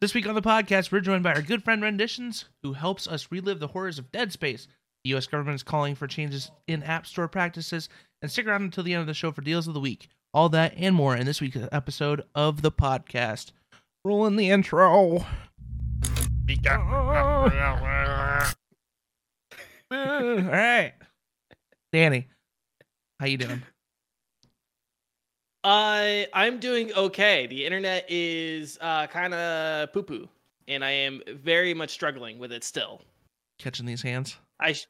This week on the podcast, we're joined by our good friend Renditions, who helps us relive the horrors of Dead Space. The U.S. government is calling for changes in App Store practices, and stick around until the end of the show for deals of the week. All that and more in this week's episode of the podcast. Rolling the intro. All right, Danny, how you doing? I I'm doing okay. The internet is uh, kind of poo poo, and I am very much struggling with it still. Catching these hands. I sh-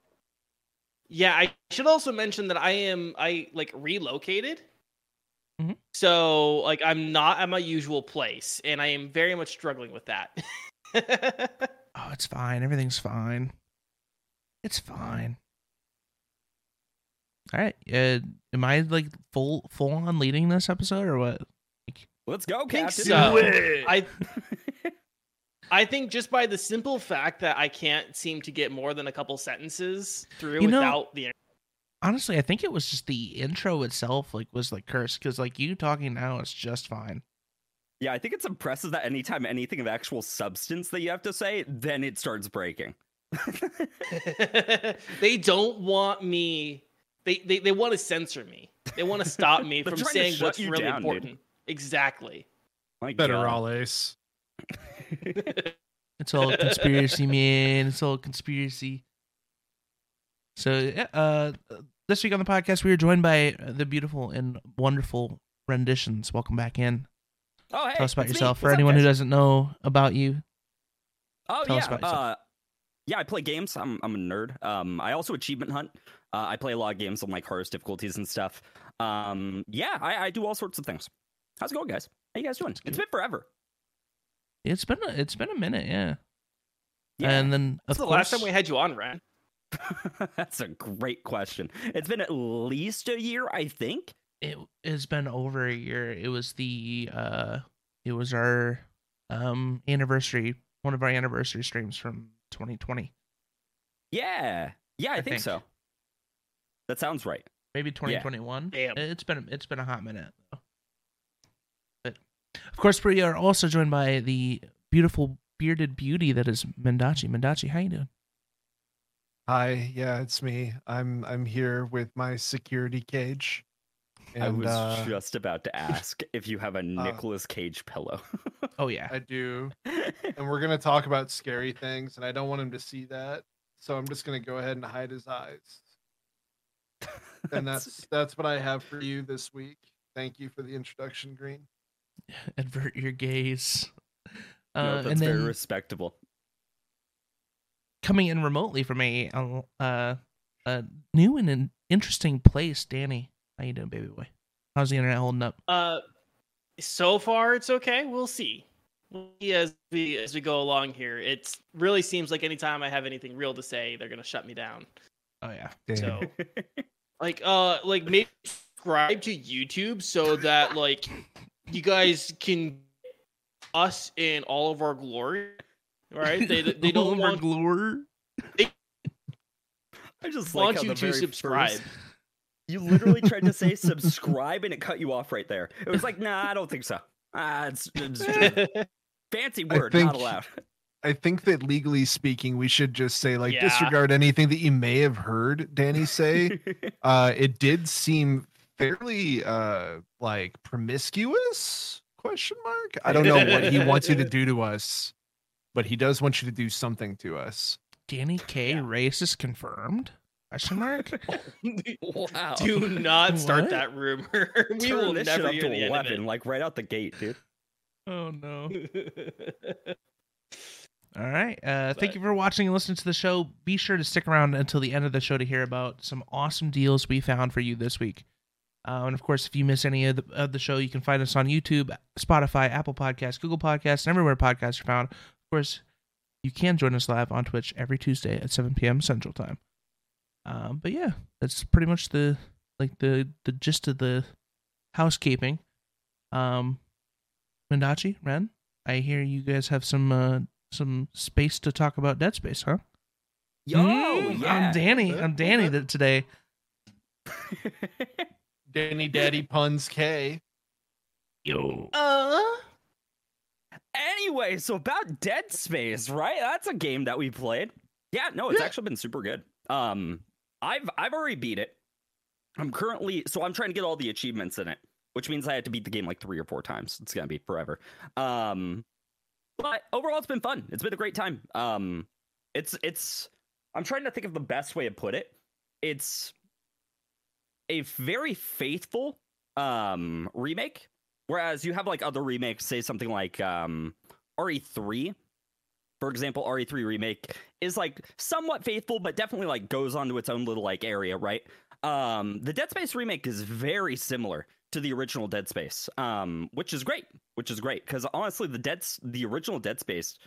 yeah, I should also mention that I am I like relocated. Mhm. So like I'm not at my usual place, and I am very much struggling with that. Oh, it's fine. Everything's fine. It's fine. All right. Uh, am I like full full on leading this episode or what? Let's go, think Captain. so. I I think just by the simple fact that I can't seem to get more than a couple sentences through You know- without the Honestly, I think it was just the intro itself like was like cursed because like you talking now is just fine. yeah, I think it's impressive that anytime anything of actual substance that you have to say, then it starts breaking. they don't want me they, they they want to censor me they want to stop me from saying what's really down, dude. important exactly My Better God. all ace. It's all conspiracy, man. It's all conspiracy. So yeah, uh, this week on the podcast, we are joined by the beautiful and wonderful renditions. Welcome back in. Oh, hey, Tell us about it's me. yourself. For What's up, anyone who doesn't know about you, Oh Tell yeah, us about yourself. uh, yeah, I play games. I'm I'm a nerd. Um, I also achievement hunt. Uh, I play a lot of games on like hardest difficulties and stuff. Um, yeah, I, I do all sorts of things. How's it going, guys? How you guys doing? It's been forever. it's been a, it's been a minute, yeah. Yeah, And then of that's the last time we had you on Ren. that's a great question. It's been at least a year, I think. it has been over a year. It was the uh, it was our um anniversary, one of our anniversary streams from 2020, Yeah, yeah, I, I think, think. so. That sounds right. maybe 2021. Damn. It's been it's been a hot minute though. But of course, we are also joined by the beautiful bearded beauty that is Mendachi. Mendachi, how you doing? Hi, yeah, it's me. I'm I'm here with my security cage. And I was uh, just about to ask if you have a Nicolas Cage pillow. Oh yeah, I do. And we're gonna talk about scary things, and I don't want him to see that. So I'm just gonna go ahead and hide his eyes. And that's that's what I have for you this week. Thank you for the introduction, Green. avert your gaze. Uh, no, that's and very respectable. coming in remotely from a uh, a new and an interesting place, Danny. How you doing, baby boy? How's the internet holding up? uh so far it's okay. We'll see. As we as we go along here. It really seems like anytime i have anything real to say they're gonna shut me down. Oh yeah, so like uh like maybe subscribe to youtube so that like you guys can us in all of our glory right? They they don't want, glure. I just want how you to subscribe first- you literally tried to say subscribe and it cut you off right there. It was like, nah, I don't think so. Ah, it's, it's fancy word, think- not allowed. I think that legally speaking, we should just say like Yeah. disregard anything that you may have heard Danny say. uh it did seem fairly uh like promiscuous question mark i don't know what he wants you to do to us but he does want you to do something to us Danny K Yeah. racist confirmed? Question mark. wow. do not start What? that rumor we Turn will this shit never up to 11, like right out the gate, dude. oh no. All right. Uh, thank you for watching and listening to the show. Be sure to stick around until the end of the show to hear about some awesome deals we found for you this week. Uh, and of course, if you miss any of the, of the show, you can find us on YouTube, Spotify, Apple Podcasts, Google Podcasts, and everywhere podcasts are found. Of course, you can join us live on Twitch every Tuesday at 7 p.m. Central Time. Um, but yeah, that's pretty much the like the the gist of the housekeeping. Um, Mendachi, Ren, I hear you guys have some uh, some space to talk about Dead Space, huh? Yo, Mm, yeah. I'm Danny. I'm Danny th- today. danny daddy puns k Yo. uh Anyway, so about Dead Space, right? That's a game that we played. Yeah, no, it's Yeah. actually been super good. Um, I've I've already beat it. I'm currently so I'm trying to get all the achievements in it, which means I had to beat the game like three or four times. It's gonna be forever. Um, but overall, it's been fun. It's been a great time. Um, it's it's. I'm trying to think of the best way to put it. It's a very faithful um remake whereas you have like other remakes say something like um RE3 for example RE3 remake is like somewhat faithful but definitely like goes onto its own little like area right? Um the Dead Space remake is very similar to the original Dead Space um which is great which is great cuz honestly the Dead the original Dead Space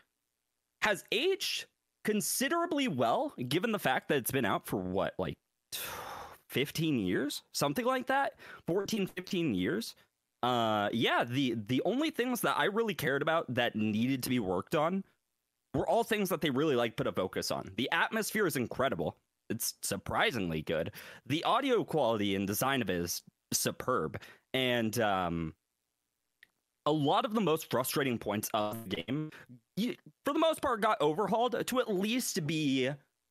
has aged considerably well given the fact that it's been out for what like 15 years? Something like that? 14 15 years? Uh yeah the the only things that i really cared about that needed to be worked on were all things that they really like put a focus on. The atmosphere is incredible. It's surprisingly good. The audio quality and design of it is superb. And um a lot of the most frustrating points of the game for the most part got overhauled to at least be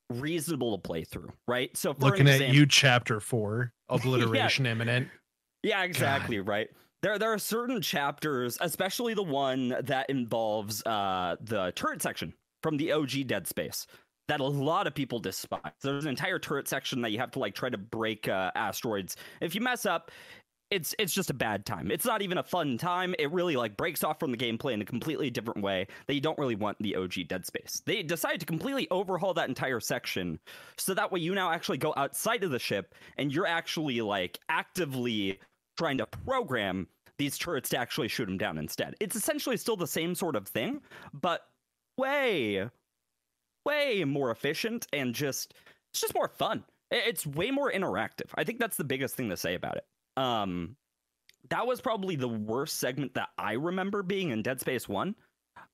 reasonable to play through right? So Looking at you, chapter four, obliteration imminent. yeah, exactly, right. There there are certain chapters, especially the one that involves uh the turret section from the OG Dead Space that a lot of people despise. There's an entire turret section that you have to like try to break uh, asteroids. If you mess up, it's it's just a bad time. It's not even a fun time. It really like breaks off from the gameplay in a completely different way that you don't really want the OG Dead Space. They decided to completely overhaul that entire section so that way you now actually go outside of the ship and you're actually like actively trying to program these turrets to actually shoot them down instead. It's essentially still the same sort of thing, but way way more efficient and just it's just more fun. It's way more interactive. I think that's the biggest thing to say about it. Um that was probably the worst segment that I remember being in Dead Space 1.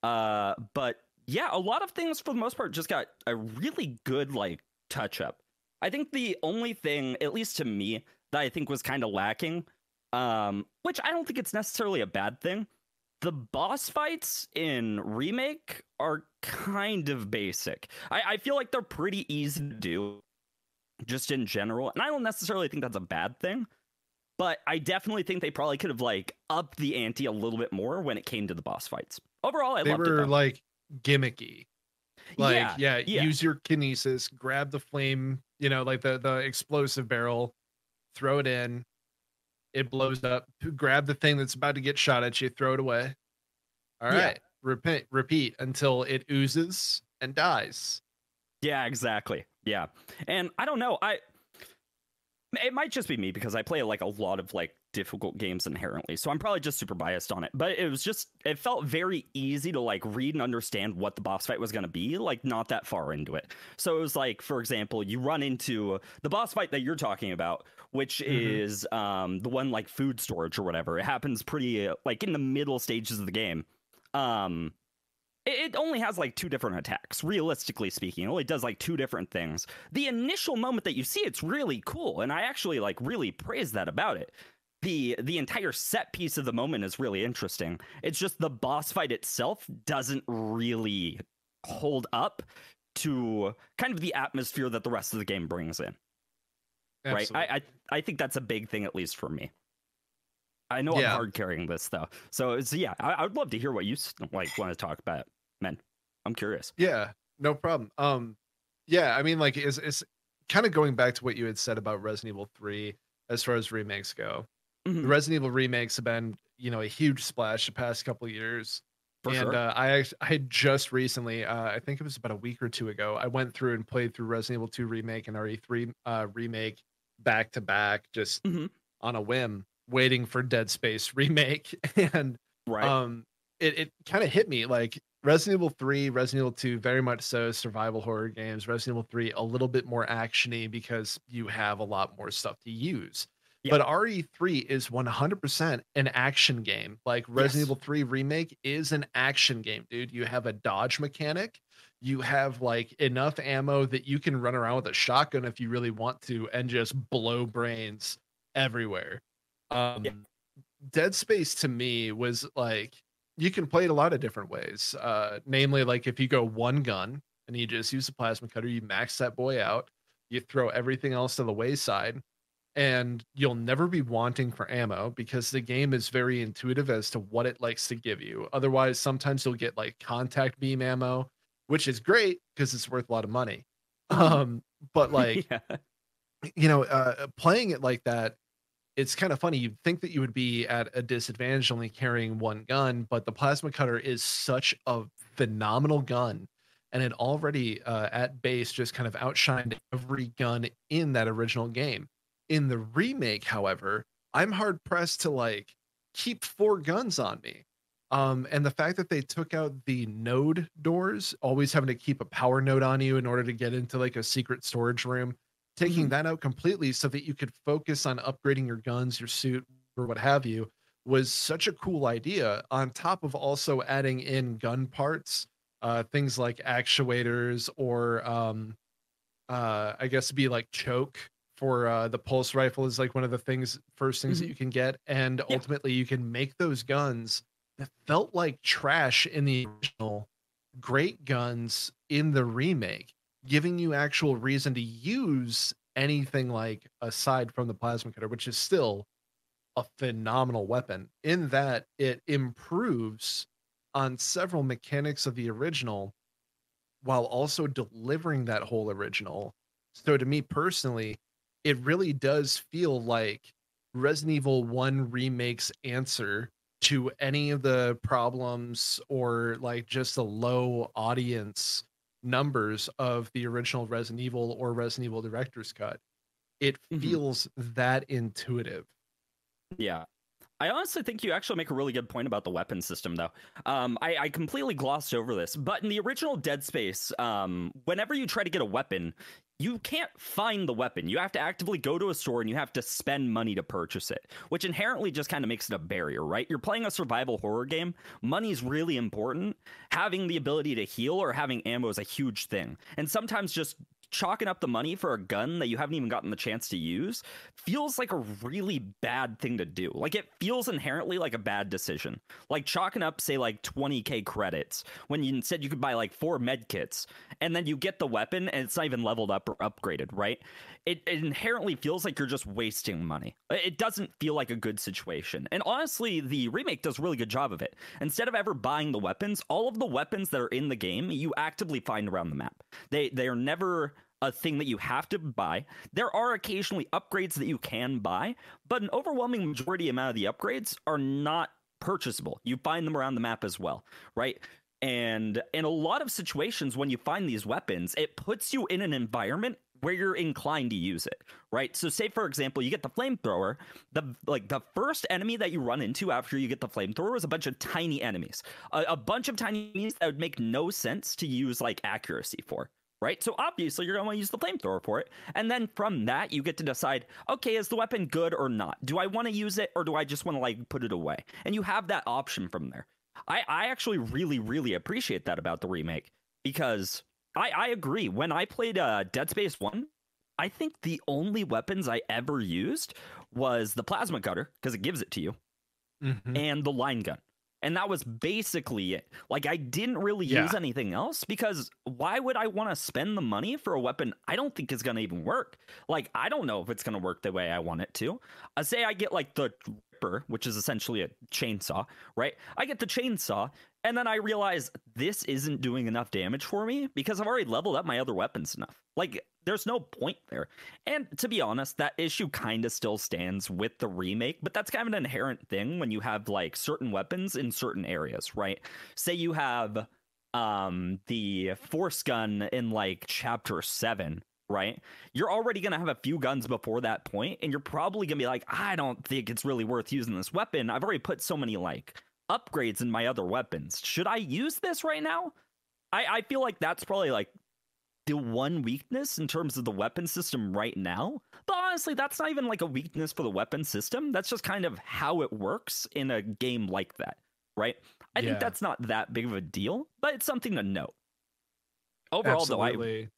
Uh but yeah, a lot of things for the most part just got a really good like touch up. I think the only thing, at least to me, that I think was kind of lacking, um, which I don't think it's necessarily a bad thing, the boss fights in remake are kind of basic. I, I feel like they're pretty easy to do, just in general, and I don't necessarily think that's a bad thing. But I definitely think they probably could have like upped the ante a little bit more when it came to the boss fights. Overall, I they loved it. were like gimmicky. Like, Yeah, yeah, yeah. use your kinesis, grab the flame, you know, like the the explosive barrel, throw it in, it blows up. Grab the thing that's about to get shot at you, throw it away. All right. Yeah. repeat, repeat until it oozes and dies. Yeah, exactly. Yeah. And I don't know, I it might just be me because I play like a lot of like difficult games inherently. So I'm probably just super biased on it. But it was just it felt very easy to like read and understand what the boss fight was going to be, like not that far into it. So it was like for example, you run into the boss fight that you're talking about, which Mhm. is um the one like food storage or whatever. It happens pretty uh, like in the middle stages of the game. Um it only has like two different attacks realistically speaking. It only does like two different things. The initial moment that you see it's really cool and i actually like really praise that about it. The the entire set piece of the moment is really interesting. It's just the boss fight itself doesn't really hold up to kind of the atmosphere that the rest of the game brings in. Right? I, I i think that's a big thing at least for me. I know Yeah. i'm hard carrying this though. So it's yeah I, I would love to hear what you like want to talk about men i'm curious Yeah, no problem. Um, yeah, I mean, like, it's it's kind of going back to what you had said about Resident Evil Three as far as remakes go. Mhm. The Resident Evil remakes have been, you know, a huge splash the past couple of years. for and sure uh, I I just recently, uh, I think it was about a week or two ago, I went through and played through Resident Evil 2 remake and RE3 uh, remake back to back, just Mhm. on a whim, waiting for Dead Space remake, and right um, it it kind of hit me like Resident Evil 3, Resident Evil 2, very much so survival horror games. Resident Evil 3, a little bit more actiony because you have a lot more stuff to use. Yeah. But RE3 is 100% an action game. Like Resident Yes. Evil 3 Remake is an action game, dude. You have a dodge mechanic. You have like enough ammo that you can run around with a shotgun if you really want to and just blow brains everywhere. Um, Yeah. Dead Space to me was like you can play it a lot of different ways. Uh, namely, like if you go one gun and you just use the plasma cutter, you max that boy out, you throw everything else to the wayside, and you'll never be wanting for ammo because the game is very intuitive as to what it likes to give you. Otherwise, sometimes you'll get like contact beam ammo, which is great because it's worth a lot of money. Um, but like, yeah. you know, uh, playing it like that, it's kind of funny. You'd think that you would be at a disadvantage only carrying one gun, but the plasma cutter is such a phenomenal gun. And it already uh, at base just kind of outshined every gun in that original game. In the remake, however, I'm hard pressed to like keep four guns on me. Um, and the fact that they took out the node doors, always having to keep a power node on you in order to get into like a secret storage room, taking Mhm. that out completely so that you could focus on upgrading your guns, your suit, or what have you, was such a cool idea. On top of also adding in gun parts, uh, things like actuators or um, uh, I guess be like choke for uh, the pulse rifle is like one of the things first things that Mhm. you can get, and Yeah. ultimately you can make those guns that felt like trash in the original, great guns in the remake, giving you actual reason to use anything like aside from the plasma cutter, which is still a phenomenal weapon. In that it improves on several mechanics of the original while also delivering that whole original. So to me personally, it really does feel like Resident Evil 1 remake's answer to any of the problems or like just the low audience numbers of the original Resident Evil or Resident Evil Director's Cut. It Mhm. feels that intuitive. Yeah. I honestly think you actually make a really good point about the weapon system, though. Um, I, I completely glossed over this, but in the original Dead Space, um, whenever you try to get a weapon, you can't find the weapon. You have to actively go to a store and you have to spend money to purchase it, which inherently just kind of makes it a barrier, right? You're playing a survival horror game. Money's really important. Having the ability to heal or having ammo is a huge thing. And sometimes just chalking up the money for a gun that you haven't even gotten the chance to use feels like a really bad thing to do. Like it feels inherently like a bad decision. Like chalking up, say, like 20k credits when you instead you could buy like four med kits and then you get the weapon and it's not even leveled up or upgraded, right? It, it inherently feels like you're just wasting money. It doesn't feel like a good situation. And honestly, the remake does a really good job of it. Instead of ever buying the weapons, all of the weapons that are in the game you actively find around the map. They they are never a thing that you have to buy. There are occasionally upgrades that you can buy, but an overwhelming majority amount of the upgrades are not purchasable. You find them around the map as well, right? And in a lot of situations, when you find these weapons, it puts you in an environment where you're inclined to use it, right? So, say for example, you get the flamethrower. The like the first enemy that you run into after you get the flamethrower is a bunch of tiny enemies, a, a bunch of tiny enemies that would make no sense to use like accuracy for, right? So obviously you're going to want to use the flamethrower for it. And then from that, you get to decide, okay, is the weapon good or not? Do I want to use it or do I just want to like put it away? And you have that option from there. I, I actually really, really appreciate that about the remake because I, I agree. When I played uh, Dead Space 1, I think the only weapons I ever used was the plasma cutter because it gives it to you Mhm. and the line gun. And that was basically it. Like I didn't really use anything else because why would I want to spend the money for a weapon I don't think is going to even work? Like I don't know if it's going to work the way I want it to. I say I get like the Which is essentially a chainsaw, right? I get the chainsaw and then I realize this isn't doing enough damage for me because I've already leveled up my other weapons enough. Like there's no point there. And to be honest, that issue kind of still stands with the remake, but that's kind of an inherent thing when you have like certain weapons in certain areas, right? Say you have um the force gun in like chapter 7, right? You're already going to have a few guns before that point and you're probably going to be like, "I don't think it's really worth using this weapon. I've already put so many like upgrades in my other weapons. Should I use this right now?" I I feel like that's probably like the one weakness in terms of the weapon system right now. But honestly, that's not even like a weakness for the weapon system. That's just kind of how it works in a game like that, right? I Yeah. think that's not that big of a deal, but it's something to note. Overall, though, I Absolutely.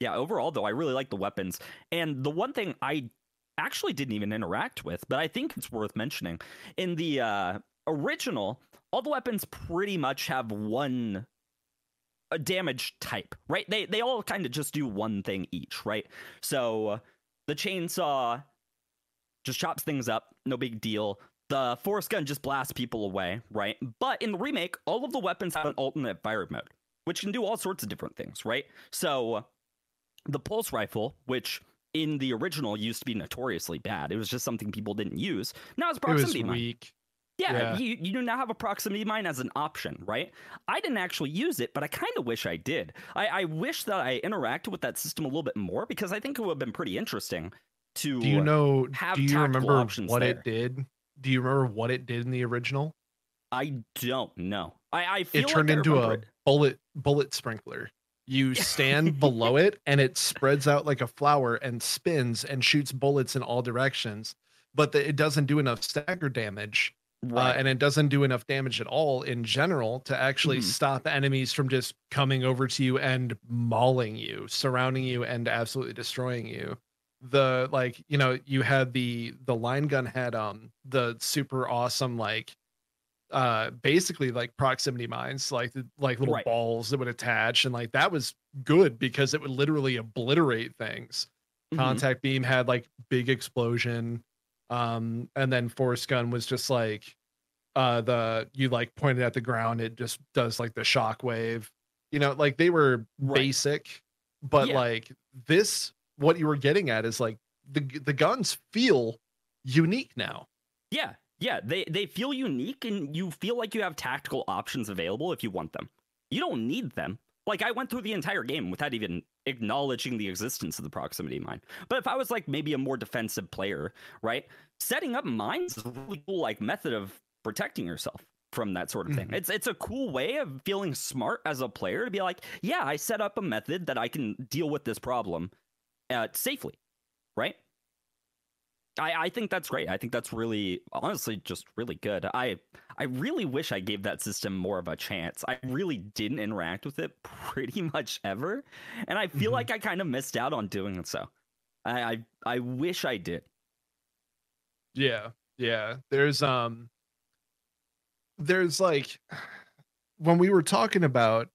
Yeah, overall though, I really like the weapons. And the one thing I actually didn't even interact with, but I think it's worth mentioning in the uh, original, all the weapons pretty much have one a damage type, right? They they all kind of just do one thing each, right? So the chainsaw just chops things up, no big deal. The force gun just blasts people away, right? But in the remake, all of the weapons have an alternate fire mode, which can do all sorts of different things, right? So the pulse rifle, which in the original used to be notoriously bad. It was just something people didn't use. Now it's It was proximity mine. weak. Yeah, Yeah. You, you do now have a proximity mine as an option, right? I didn't actually use it, but I kind of wish I did. I, I wish that I interacted with that system a little bit more because I think it would have been pretty interesting to. Do you know? Uh, have Do you remember options what there. it did? Do you remember what it did in the original? I don't know. I, I feel It turned like into a it. bullet bullet sprinkler. You stand below it, and it spreads out like a flower and spins and shoots bullets in all directions. But the, it doesn't do enough stagger damage right. uh, and it doesn't do enough damage at all in general to actually Mhm. stop enemies from just coming over to you and mauling you, surrounding you, and absolutely destroying you. The like, you know, you had the the line gun had um the super awesome like uh basically like proximity mines like like little Right. balls that would attach and like that was good because it would literally obliterate things Mhm. contact beam had like big explosion um and then force gun was just like uh the you like pointed at the ground it just does like the shock wave you know like they were Right. basic but Yeah. like this what you were getting at is like the the guns feel unique now Yeah, yeah, they they feel unique, and you feel like you have tactical options available if you want them. You don't need them. Like I went through the entire game without even acknowledging the existence of the proximity mine. But if I was like maybe a more defensive player, right, setting up mines is a really cool like method of protecting yourself from that sort of thing. Mhm. It's it's a cool way of feeling smart as a player to be like, yeah, I set up a method that I can deal with this problem uh, safely, right? I, I think that's great. I think that's really honestly just really good. I I really wish I gave that system more of a chance. I really didn't interact with it pretty much ever. And I feel Mhm. like I kind of missed out on doing it so. I, I I wish I did. Yeah, yeah. There's um there's like when we were talking about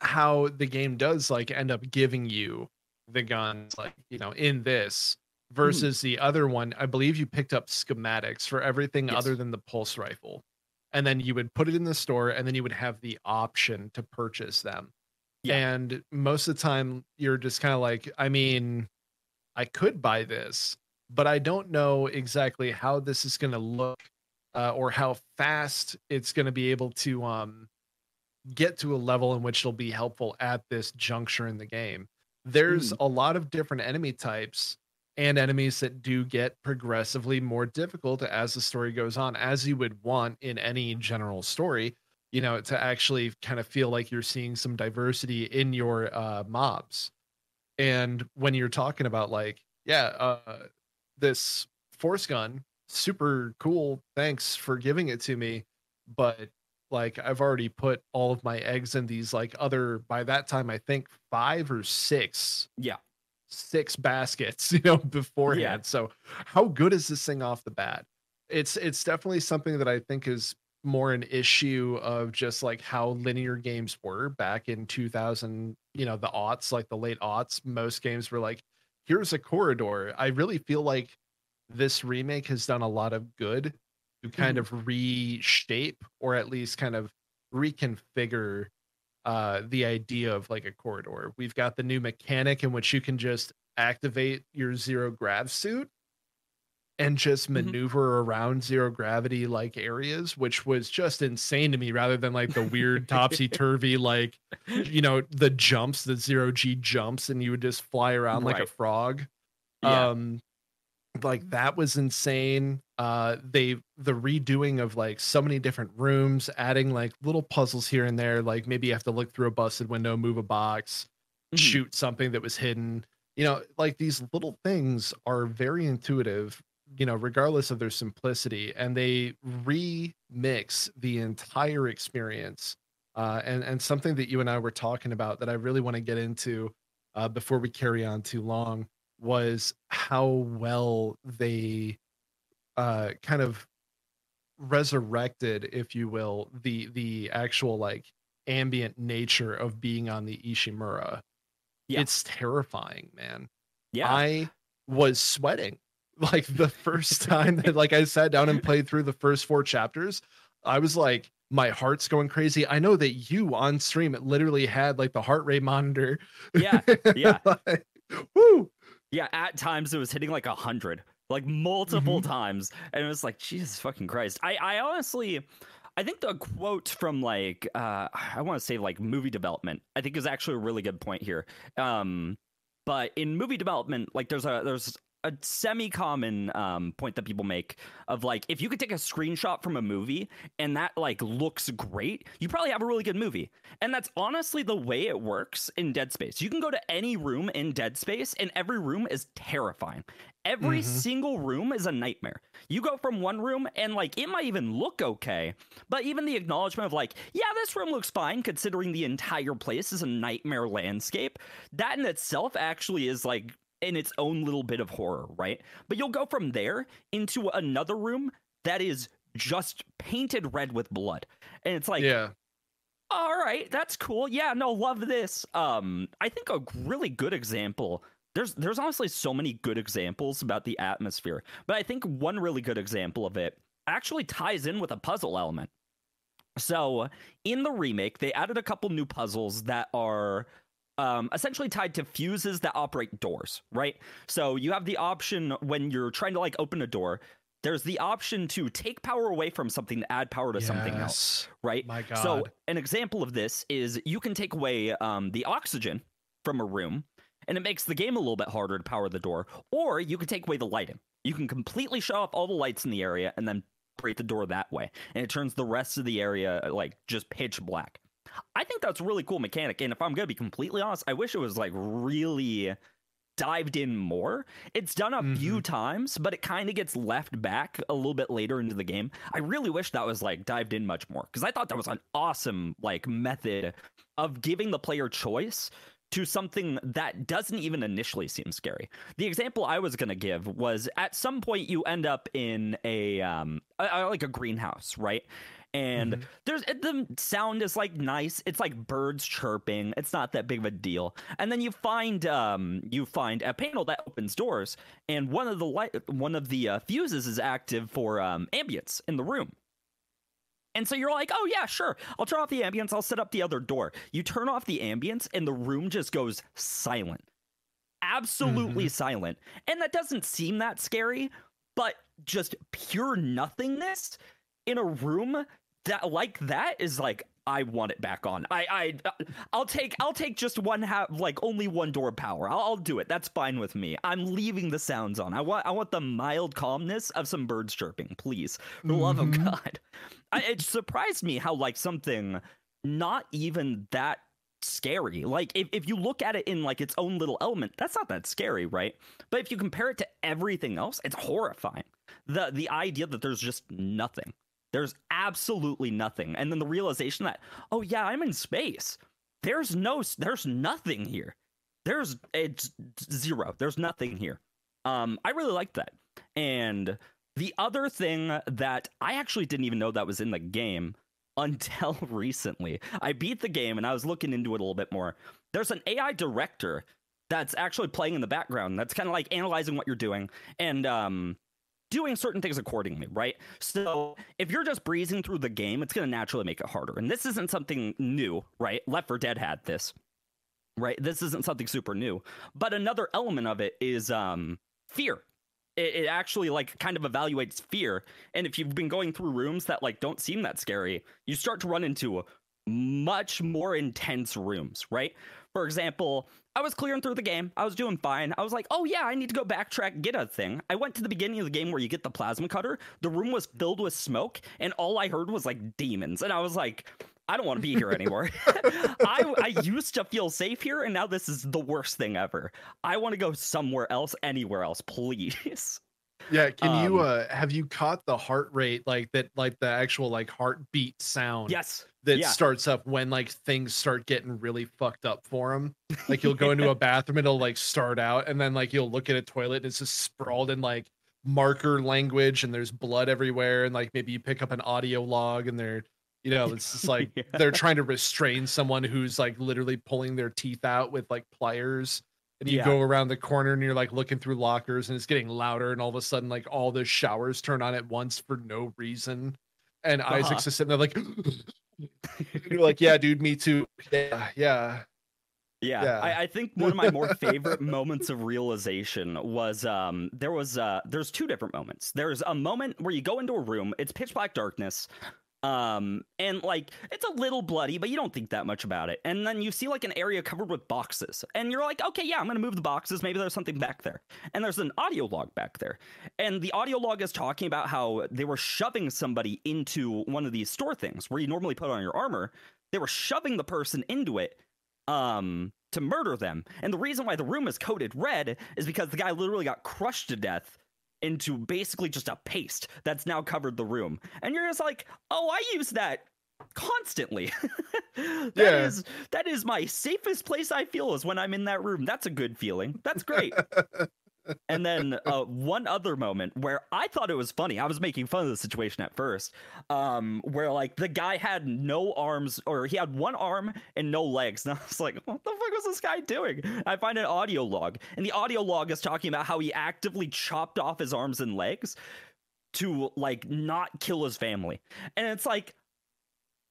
how the game does like end up giving you the guns like, you know, in this versus the other one, I believe you picked up schematics for everything Yes. other than the pulse rifle. And then you would put it in the store and then you would have the option to purchase them. Yeah. And most of the time you're just kind of like, I mean, I could buy this, but I don't know exactly how this is going to look uh, or how fast it's going to be able to um, get to a level in which it'll be helpful at this juncture in the game. There's a lot of different enemy types and enemies that do get progressively more difficult as the story goes on, as you would want in any general story. You know, to actually kind of feel like you're seeing some diversity in your uh, mobs. And when you're talking about like, yeah, uh, this force gun, super cool. Thanks for giving it to me. But like, I've already put all of my eggs in these like other, by that time, I think five or six Yeah. Six baskets, you know, beforehand. Yeah. So how good is this thing off the bat? It's it's definitely something that I think is more an issue of just like how linear games were back in 2000, you know, the aughts, like the late aughts. Most games were like, here's a corridor. I really feel like this remake has done a lot of good to kind mm-hmm. of reshape or at least kind of reconfigure uh the idea of like a corridor. We've got the new mechanic in which you can just activate your zero grav suit and just Mhm. maneuver around zero gravity like areas, which was just insane to me rather than like the weird topsy turvy, like, you know, the jumps, the zero G jumps, and you would just fly around like a frog. Yeah. Um, like that was insane. Uh, they the redoing of like so many different rooms, adding like little puzzles here and there, like maybe you have to look through a busted window, move a box, Mhm. shoot something that was hidden. You know, like these little things are very intuitive, you know, regardless of their simplicity, and they remix the entire experience. Uh, and and something that you and I were talking about that I really want to get into uh, before we carry on too long was how well they uh, kind of resurrected, if you will, the the actual like ambient nature of being on the Ishimura. Yeah. It's terrifying, man. Yeah. I was sweating like the first time that like I sat down and played through the first four chapters. I was like, my heart's going crazy. I know that you on stream it literally had like the heart rate monitor. Yeah, yeah. Like, woo. Yeah, at times it was hitting like a hundred, like multiple Mm-hmm. times, and it was like Jesus fucking Christ. I, I honestly, I think the quote from like, uh, I want to say like movie development, I think is actually a really good point here. Um, but in movie development, like there's a there's a semi-common um, point that people make of like if you could take a screenshot from a movie and that like looks great you probably have a really good movie. And that's honestly the way it works in dead space. You can go to any room in dead space and every room is terrifying. Every Mhm. single room is a nightmare. You go from one room and like it might even look okay but even the acknowledgement of like yeah this room looks fine considering the entire place is a nightmare landscape that in itself actually is like in its own little bit of horror, right? But you'll go from there into another room that is just painted red with blood. And it's like, yeah. all right, that's cool. Yeah, no, love this. Um, I think a really good example. There's there's honestly so many good examples about the atmosphere, but I think one really good example of it actually ties in with a puzzle element. So in the remake, they added a couple new puzzles that are um, essentially tied to fuses that operate doors, right? So you have the option when you're trying to like open a door. There's the option to take power away from something to add power to something else, right? My God. So an example of this is you can take away um, the oxygen from a room, and it makes the game a little bit harder to power the door. Or you can take away the lighting. You can completely shut off all the lights in the area and then break the door that way, and it turns the rest of the area like just pitch black. I think that's a really cool mechanic, and if I'm gonna be completely honest, I wish it was like really dived in more. It's done a few times, but it kind of gets left back a little bit later into the game. I really wish that was like dived in much more because I thought that was an awesome like method of giving the player choice to something that doesn't even initially seem scary. The example I was going to give was at some point you end up in a um a- like a greenhouse, right? And there's it- the sound is like nice. It's like birds chirping. It's not that big of a deal. And then you find um you find a panel that opens doors, and one of the light one of the uh, fuses is active for um ambience in the room. And so you're like, oh yeah, sure. I'll turn off the ambience. I'll set up the other door. You turn off the ambience, and the room just goes silent, absolutely silent. And that doesn't seem that scary, but just pure nothingness in a room that like that is like I want it back on. I I uh, I'll take I'll take just one half like only one door power. I'll, I'll do it. That's fine with me. I'm leaving the sounds on. I want I want the mild calmness of some birds chirping, please. For the love of Mhm. God. I, it surprised me how like something not even that scary. Like if, if you look at it in like its own little element, that's not that scary, right? But if you compare it to everything else, it's horrifying. The the idea that there's just nothing. There's absolutely nothing. And then the realization that, oh yeah, I'm in space. There's no there's nothing here. There's it's zero. There's nothing here. Um I really like that. And the other thing that I actually didn't even know that was in the game until recently. I beat the game and I was looking into it a little bit more. There's an AI director that's actually playing in the background that's kind of like analyzing what you're doing and um doing certain things accordingly, right? So if you're just breezing through the game, it's going to naturally make it harder. And this isn't something new, right? Left 4 Dead had this, right? This isn't something super new. But another element of it is um fear. It, it actually like kind of evaluates fear. And if you've been going through rooms that like don't seem that scary, you start to run into much more intense rooms, right? For example, I was clearing through the game. I was doing fine. I was like, oh yeah, I need to go backtrack, get a thing. I went to the beginning of the game where you get the plasma cutter. The room was filled with smoke, and all I heard was like demons. And I was like, I don't want to be here anymore. I, I used to feel safe here, and now this is the worst thing ever. I want to go somewhere else, anywhere else, please. Yeah, can you Um, uh have you caught the heart rate like that like the actual like heartbeat sound Yes. That yeah. starts up when like things start getting really fucked up for him? Like you'll go into a bathroom, it'll like start out, and then like you'll look at a toilet and it's just sprawled in like marker language and there's blood everywhere and like maybe you pick up an audio log and they're you know it's just like Yeah. they're trying to restrain someone who's like literally pulling their teeth out with like pliers and you Yeah. go around the corner and you're like looking through lockers and it's getting louder and all of a sudden like all the showers turn on at once for no reason and Uh-huh. isaac's just sitting there like you're like yeah dude me too yeah yeah Yeah, Yeah. I, I think one of my more favorite moments of realization was um there was uh there's two different moments. There's a moment where you go into a room, it's pitch black darkness, um and like it's a little bloody, but you don't think that much about it. And then you see like an area covered with boxes, and you're like, okay, yeah, I'm gonna move the boxes. Maybe there's something back there. And there's an audio log back there, and the audio log is talking about how they were shoving somebody into one of these store things where you normally put on your armor. They were shoving the person into it um to murder them. And the reason why the room is coated red is because the guy literally got crushed to death into basically just a paste that's now covered the room. And you're just like, "Oh, I use that constantly." That is Yeah. that is my safest place I feel is when I'm in that room. That's a good feeling. That's great. and then uh, one other moment where I thought it was funny. I was making fun of the situation at first, um, where like the guy had no arms, or he had one arm and no legs, and I was like, "What the fuck was this guy doing?" I find an audio log, and the audio log is talking about how he actively chopped off his arms and legs to like not kill his family, and it's like.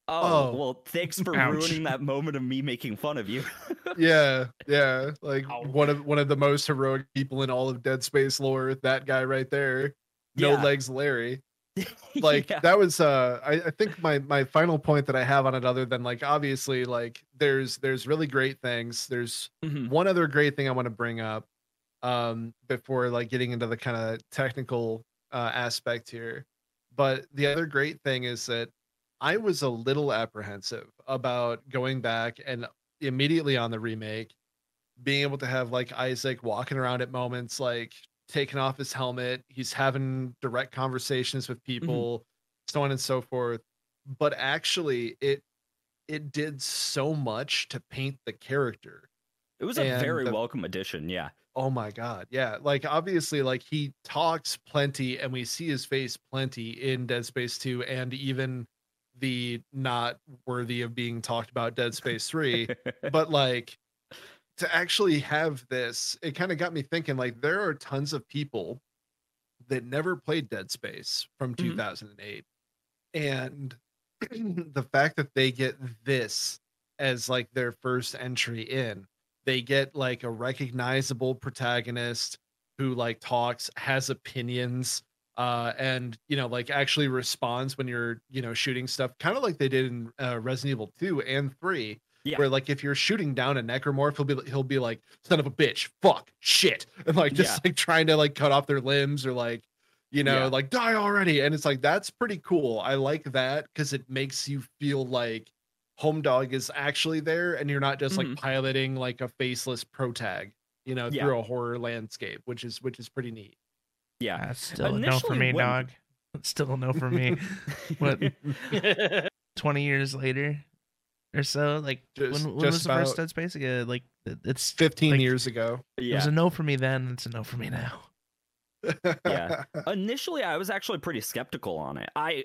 Oh, Oh. well, thanks for Ouch. ruining that moment of me making fun of you. yeah yeah like Ow. one of one of the most heroic people in all of dead space lore that guy right there no Yeah. legs larry like Yeah. that was uh I, I think my my final point that i have on it other than like obviously like there's there's really great things there's Mhm. one other great thing i want to bring up um before like getting into the kind of technical uh aspect here but the other great thing is that i was a little apprehensive about going back and immediately on the remake being able to have like isaac walking around at moments like taking off his helmet he's having direct conversations with mm-hmm. people so on and so forth but actually it it did so much to paint the character It was a And very the- welcome addition. Yeah. Oh my god. Yeah. Like obviously like he talks plenty and we see his face plenty in Dead Space 2 and even the not worthy of being talked about Dead Space 3, but like to actually have this, it kind of got me thinking like there are tons of people that never played Dead Space from Mhm. 2008. And the fact that they get this as like their first entry in, they get like a recognizable protagonist who like talks, has opinions, uh, and you know, like actually responds when you're, you know, shooting stuff, kind of like they did in uh, Resident Evil 2 and 3 Yeah. where like if you're shooting down a necromorph, he'll be he'll be like, "Son of a bitch, fuck, shit," and like just Yeah. like trying to like cut off their limbs or like, you know, Yeah. like die already. And it's like that's pretty cool. I like that because it makes you feel like Home Dog is actually there, and you're not just Mhm. like piloting like a faceless pro tag, you know, through a horror landscape, which is which is pretty neat. Yeah. That's still a no for me, when- dog. Still a no for me. What? Twenty years later, or so. Like Just- when, when just was the first about- Dead Space? Like, like it's 15 Like- years ago. Yeah. it was a no for me then. It's a no for me now. Yeah. Initially, I was actually pretty skeptical on it. I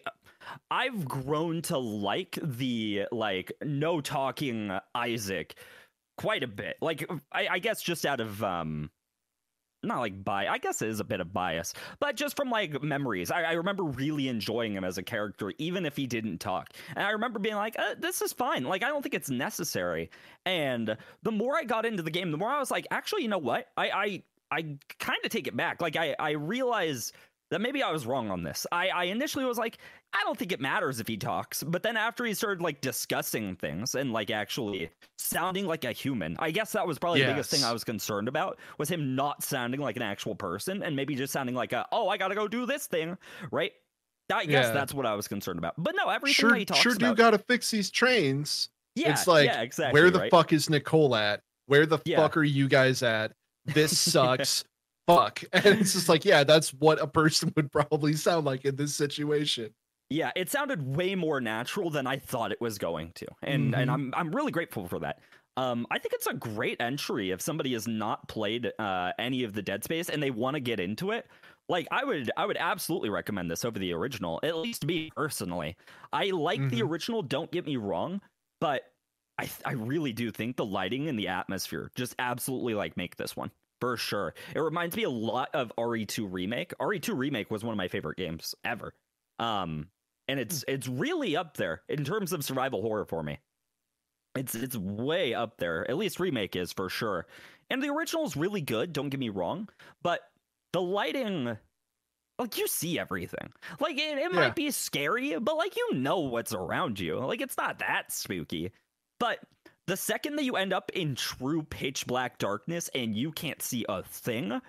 I've grown to like the like no talking Isaac quite a bit. Like I, I guess just out of um not like bi I guess it is a bit of bias, but just from like memories. I, I remember really enjoying him as a character, even if he didn't talk. And I remember being like, uh, this is fine. Like I don't think it's necessary. And the more I got into the game, the more I was like, actually, you know what? I I I kind of take it back. Like I I realize that maybe I was wrong on this. I I initially was like, I don't think it matters if he talks, but then after he started like discussing things and like actually sounding like a human, I guess that was probably the biggest thing I was concerned about was him not sounding like an actual person and maybe just sounding like a oh I gotta go do this thing, right? I guess Yeah. that's what I was concerned about. But no, everything sure, he talks sure do gotta fix these trains. yeah, it's like, yeah, exactly. Where the right? fuck is Nicole at? Where the Yeah. fuck are you guys at? This sucks. Fuck. And it's just like, yeah, that's what a person would probably sound like in this situation. Yeah, it sounded way more natural than I thought it was going to, and and Mhm. I'm I'm really grateful for that. Um, I think it's a great entry if somebody has not played uh, any of the Dead Space and they want to get into it. Like I would I would absolutely recommend this over the original, at least me personally. I like the Mhm. original, don't get me wrong, but I I really do think the lighting and the atmosphere just absolutely like make this one. For sure. It reminds me a lot of RE2 remake. RE2 remake was one of my favorite games ever. Um and it's it's really up there in terms of survival horror for me. It's it's way up there. At least remake is for sure. And the original is really good, don't get me wrong, but the lighting like you see everything. Like it, it Yeah. might be scary, but like you know what's around you. Like it's not that spooky. But the second that you end up in true pitch black darkness and you can't see a thing,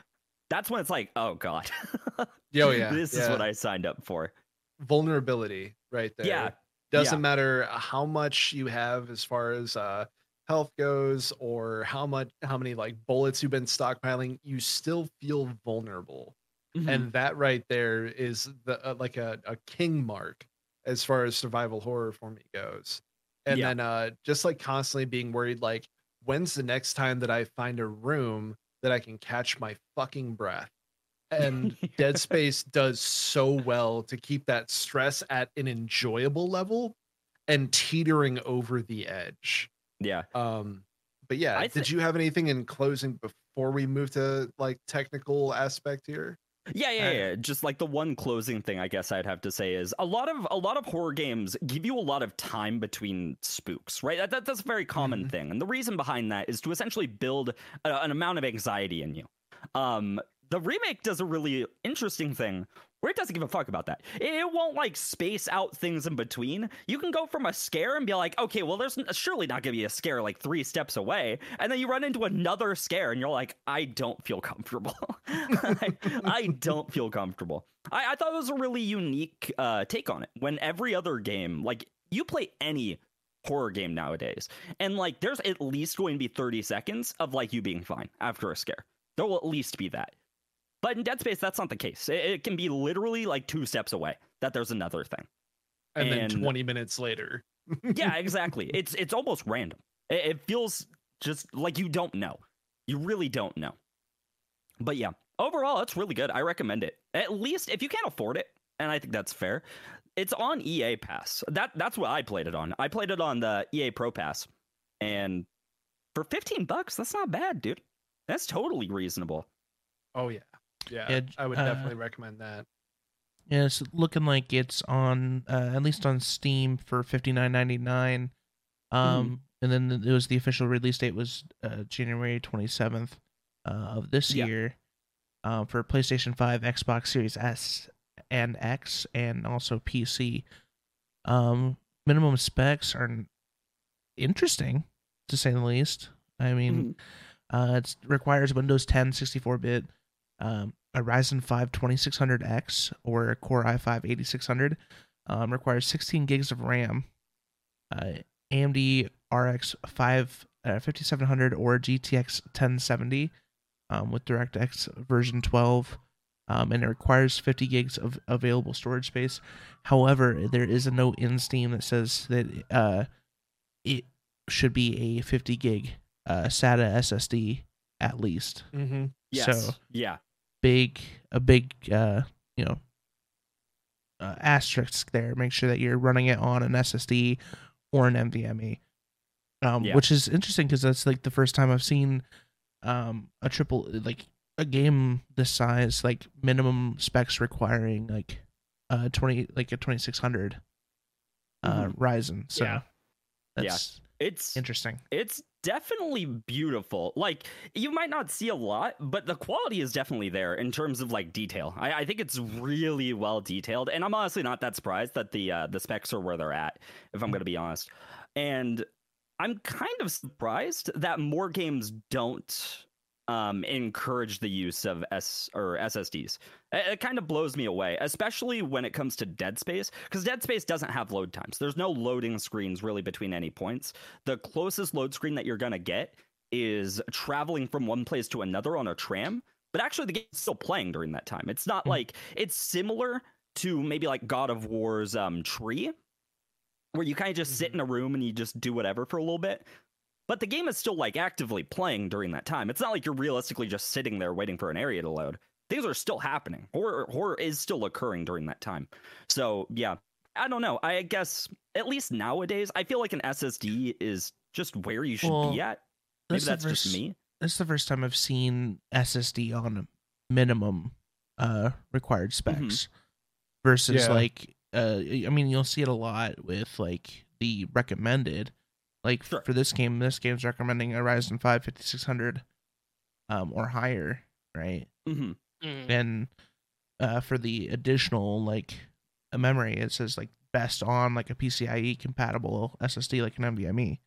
that's when it's like, oh god. Yo, yeah. this is what I signed up for. vulnerability right there. Yeah, Doesn't yeah. matter how much you have as far as uh health goes or how much how many like bullets you've been stockpiling, you still feel vulnerable. Mm-hmm. And that right there is the uh, like a, a king mark as far as survival horror for me goes. And Yeah. then uh just like constantly being worried like when's the next time that I find a room that I can catch my fucking breath? And Dead Space does so well to keep that stress at an enjoyable level and teetering over the edge. yeah. Um, but yeah, I did you have anything in closing before we move to like technical aspect here? Yeah, yeah, yeah. Just like the one closing thing I guess I'd have to say is a lot of a lot of horror games give you a lot of time between spooks, right? That, that that's a very common Mhm. thing, and the reason behind that is to essentially build a, an amount of anxiety in you. Um, the remake does a really interesting thing where it doesn't give a fuck about that. It, won't like space out things in between. You can go from a scare and be like, okay, well, there's surely not gonna be a scare like three steps away, and then you run into another scare and you're like, I don't feel comfortable. I, I don't feel comfortable. I, I thought it was a really unique uh, take on it. When every other game, like you play any horror game nowadays, and like there's at least going to be 30 seconds of like you being fine after a scare. There will at least be that. But in Dead Space, that's not the case. It, it can be literally like two steps away that there's another thing. And, And- then 20 minutes later. Yeah, exactly. it's it's almost random. It, it feels just like you don't know. You really don't know. But yeah, overall, it's really good. I recommend it. At least if you can't afford it, and I think that's fair. It's on EA Pass. That that's what I played it on. I played it on the EA Pro Pass, and for fifteen bucks, that's not bad, dude. That's totally reasonable. Oh yeah. Yeah. Yeah, I would uh, definitely recommend that. Yeah, it's looking like it's on uh, at least on Steam for fifty nine ninety nine. Um, and then it was the official release date was uh, January twenty seventh uh, of this Yeah. year. Um, for PlayStation Five, Xbox Series S and X, and also PC. Um, minimum specs are interesting to say the least. I mean, uh, it requires Windows 10 64-bit, um, a Ryzen 5 2600X or a Core i5 8600. Um, requires 16 gigs of RAM, uh, AMD RX 5 uh, 5700 or GTX 1070 um, with DirectX version 12. Um, and it requires 50 gigs of available storage space. However, there is a note in Steam that says that uh, it should be a 50 gig uh, SATA SSD at least. Mm-hmm. Yes. So- yeah. Big, a big, uh, you know, uh, asterisk there. Make sure that you're running it on an SSD or an NVMe. Um, Yeah. which is interesting because that's like the first time I've seen um a triple like a game this size like minimum specs requiring like uh 20 like a 2600 uh Ryzen. So Yeah. Yeah. that's It's interesting. it's definitely beautiful. Like you might not see a lot, but the quality is definitely there in terms of like detail. I, I think it's really well detailed, and I'm honestly not that surprised that the uh, the specs are where they're at. If I'm going to be honest, and I'm kind of surprised that more games don't um, encourage the use of S or SSDs. It, it kind of blows me away, especially when it comes to Dead Space, because Dead Space doesn't have load times. There's no loading screens really between any points. The closest load screen that you're gonna get is traveling from one place to another on a tram. But actually, the game's still playing during that time. It's not Hmm. like it's similar to maybe like God of War's um, tree, where you kind of just sit in a room and you just do whatever for a little bit. But the game is still like actively playing during that time. It's not like you're realistically just sitting there waiting for an area to load. things are still happening. Horror horror is still occurring during that time. So yeah, I don't know. I guess at least nowadays, I feel like an SSD is just where you should Well, be at. Maybe This is the that's just first- me. This is the first time I've seen SSD on minimum uh required specs versus Yeah. like uh I mean you'll see it a lot with like the recommended like Sure. for this game this game's recommending a Ryzen 5 5600 um or higher right hmm Mhm. and uh for the additional like a memory it says like best on like a PCIe compatible SSD like an NVMe.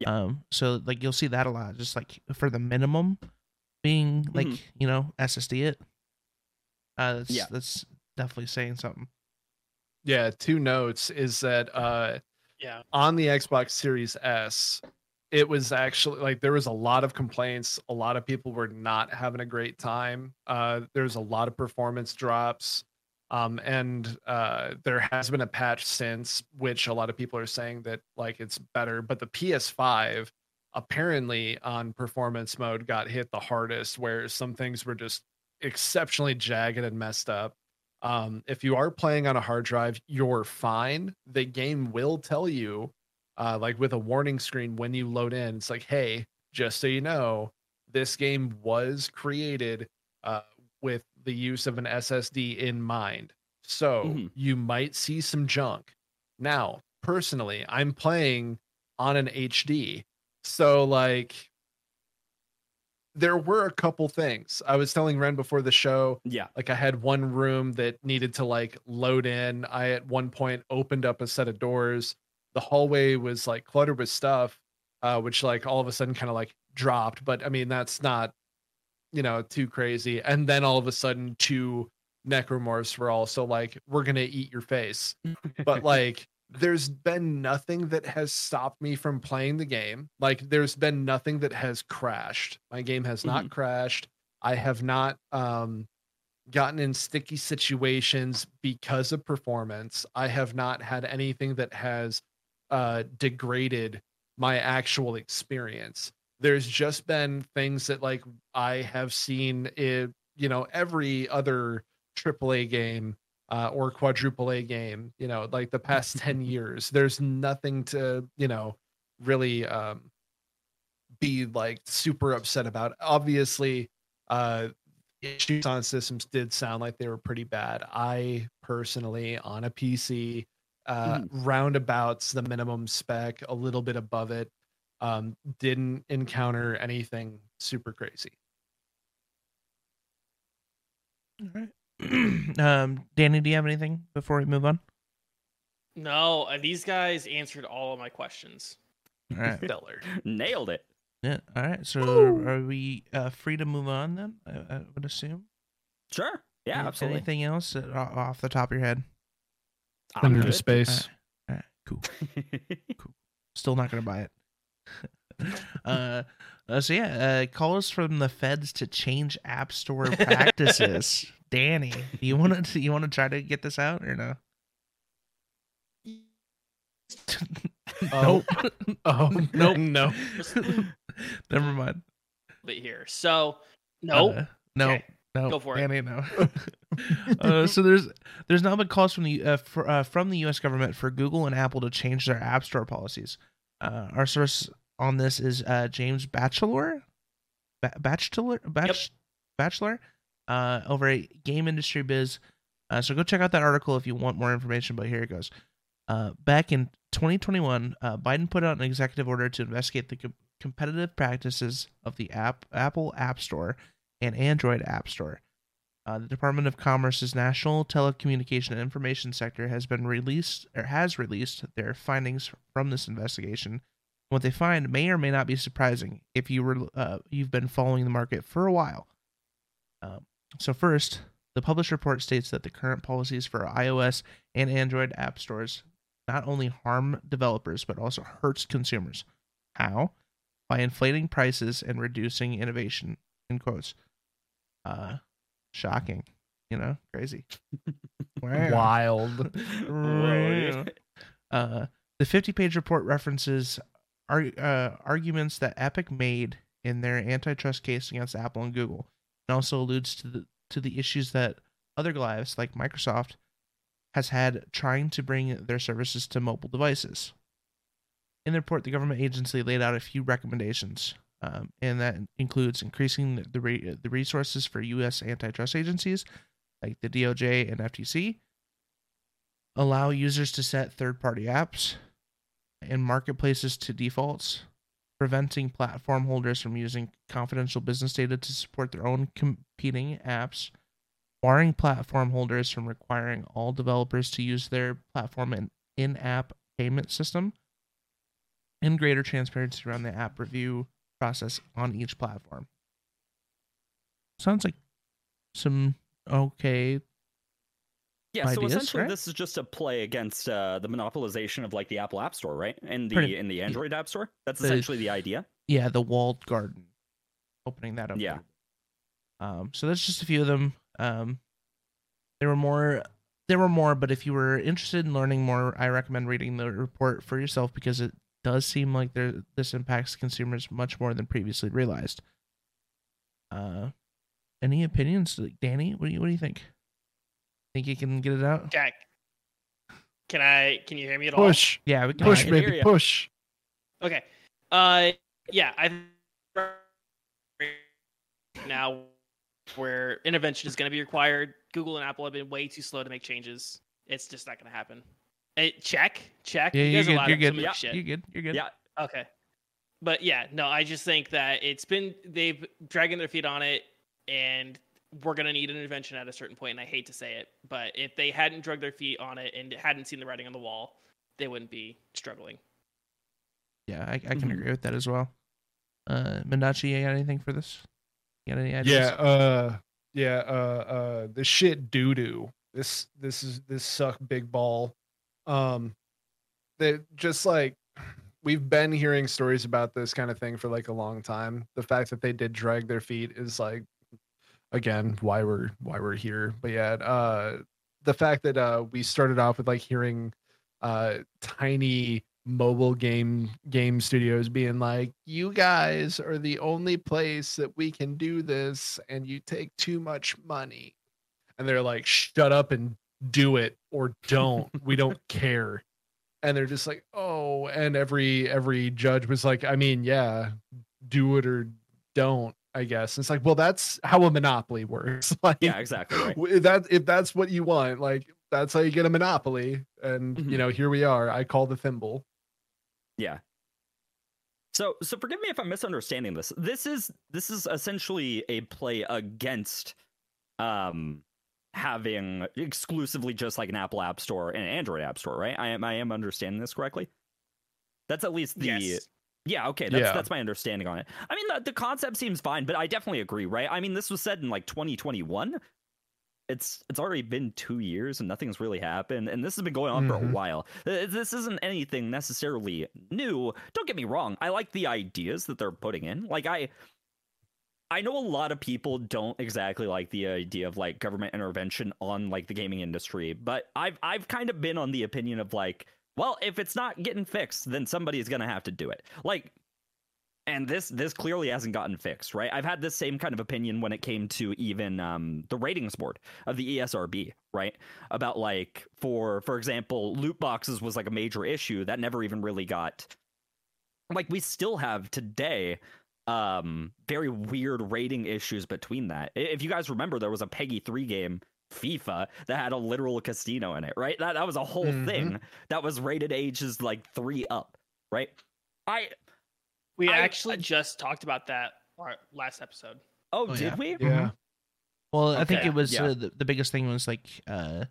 Yeah. Um so like you'll see that a lot just like for the minimum being like, Mhm. you know, SSD it. Uh that's Yeah. that's definitely saying something. Yeah, two notes is that uh Yeah. on the Xbox Series S, it was actually like there was a lot of complaints. A lot of people were not having a great time. Uh, there's a lot of performance drops. Um, and uh, there has been a patch since, which a lot of people are saying that like it's better. But the PS5 apparently on performance mode got hit the hardest, where some things were just exceptionally jagged and messed up. Um, if you are playing on a hard drive, you're fine. The game will tell you, uh, like with a warning screen when you load in, it's like, hey, just so you know, this game was created uh, with the use of an SSD in mind. So Mhm. you might see some junk. Now, personally, I'm playing on an HD. So, like, there were a couple things. I was telling Ren before the show, Yeah. like I had one room that needed to like load in. I at one point opened up a set of doors. The hallway was like cluttered with stuff, uh, which like all of a sudden kind of like dropped. But I mean, that's not, you know, too crazy. And then all of a sudden, two necromorphs were also like, "We're gonna eat your face." but like there's been nothing that has stopped me from playing the game. Like there's been nothing that has crashed. My game has not crashed. I have not um gotten in sticky situations because of performance. I have not had anything that has uh degraded my actual experience. There's just been things that like i have seen it you know every other AAA game uh, or quadruple A game, you know, like the past 10 years. There's nothing to, you know, really um, be like super upset about. Obviously, uh, issues on systems did sound like they were pretty bad. I personally, on a PC, uh, roundabouts the minimum spec, a little bit above it, um, didn't encounter anything super crazy. All right. um Danny, do you have anything before we move on? No, uh, these guys answered all of my questions. All right. Stellar. Nailed it. Yeah. All right. So are we uh, free to move on then? I, I would assume. Sure. Yeah, Any- absolutely. Anything else uh, off the top of your head? I'm Under good. space. All right. Cool. Still not gonna buy it. uh, uh, so yeah, uh, calls from the feds to change app store practices. Danny, do you want to you want to try to get this out or no? Oh, oh, Nope. no. Never mind. But here. So, no. Uh, no. Okay, No. go for it. Danny, no. uh, so there's there's now been calls from the uh, for, uh, from the U.S. government for Google and Apple to change their App Store policies. Uh, our source on this is uh, James Batchelor, ba- Batchelor, Batch, Bachelor, uh, over at Game Industry Biz. Uh, so go check out that article if you want more information. But here it goes. Uh, back in 2021, uh, Biden put out an executive order to investigate the com- competitive practices of the app Apple App Store and Android App Store. Uh, the Department of Commerce's National Telecommunication and Information Sector has been released or has released their findings from this investigation. What they find may or may not be surprising if you were uh, you've been following the market for a while. Um, so first, the published report states that the current policies for iOS and Android app stores not only harm developers but also hurts consumers. How? By inflating prices and reducing innovation. In quotes. Uh, shocking. You know, crazy. Wow. Wild. Uh, the 50 page report references uh, arguments that Epic made in their antitrust case against Apple and Google, and also alludes to the to the issues that other Goliaths like Microsoft has had trying to bring their services to mobile devices. In the report, the government agency laid out a few recommendations, um, and that includes increasing the, the, re- the resources for U.S. antitrust agencies like the DOJ and FTC, allow users to set third party apps and marketplaces to defaults, preventing platform holders from using confidential business data to support their own competing apps, barring platform holders from requiring all developers to use their platform and in app payment system, and greater transparency around the app review process on each platform. Sounds like some okay Yeah, so essentially right? this is just a play against uh, the monopolization of like the Apple App Store, right? And the Pretty- in the Android App Store. That's The- essentially the idea. yeah the walled garden opening that up Yeah. um so that's just a few of them um there were more there were more but if you were interested in learning more i recommend reading the report for yourself because it does seem like there this impacts consumers much more than previously realized uh any opinions danny what do you what do you think think you can get it out Jack, can I? Can you hear me at all? Push, yeah we can push, I can hear baby, ya. push. Okay. Uh, yeah, I now where intervention is going to be required. Google and Apple have been way too slow to make changes. It's just not going to happen. Hey, check, check. yeah You you're good you're good Yeah. shit. you're good you're good Yeah. Okay. But yeah, no, I just think that it's been they've dragging their feet on it and we're gonna need an intervention at a certain point, and I hate to say it, but if they hadn't dragged their feet on it and hadn't seen the writing on the wall, they wouldn't be struggling. yeah i, I can Mhm. agree with that as well uh Mendachi, you got anything for this you got any ideas Yeah, uh, yeah, uh, uh, the shit doo doo. This, this is this suck big ball. Um, they just like we've been hearing stories about this kind of thing for like a long time. The fact that they did drag their feet is like, again, why we're why we're here. But yeah, uh, the fact that uh we started off with like hearing uh tiny mobile game game studios being like you guys are the only place that we can do this and you take too much money. And they're like shut up and do it or don't. We don't care. And they're just like oh and every every judge was like i mean yeah do it or don't i guess it's like well that's how a monopoly works like Yeah, exactly. Right. that if that's what you want like that's how you get a monopoly and Mhm. you know here we are i call the thimble Yeah. So so forgive me if I'm misunderstanding this. This is this is essentially a play against um having exclusively just like an Apple App Store and an Android App Store, right? I am I am understanding this correctly. That's at least the yes. Yeah, okay, that's Yeah. that's my understanding on it. I mean, the, the concept seems fine, but I definitely agree, right? I mean, this was said in like 2021. It's it's already been two years and nothing's really happened, and this has been going on for a Mhm. while. Uh, This isn't anything necessarily new. Don't get me wrong. I like the ideas that they're putting in. Like I. I know a lot of people don't exactly like the idea of like government intervention on like the gaming industry, but I've I've kind of been on the opinion of like, well, if it's not getting fixed, then somebody's gonna have to do it. Like, and this this clearly hasn't gotten fixed, right? I've had this same kind of opinion when it came to even um, the ratings board of the ESRB, right? About like for for example, loot boxes was like a major issue that never even really got like we still have today um very weird rating issues between that. If you guys remember, there was a PEGI 3 game FIFA that had a literal casino in it, right? That that was a whole Mhm. thing that was rated ages like 3 up, right? I We I- actually I- just talked about that our last episode. Oh, Oh, did yeah. we? yeah Well, I think it was yeah. uh, the, the biggest thing was like uh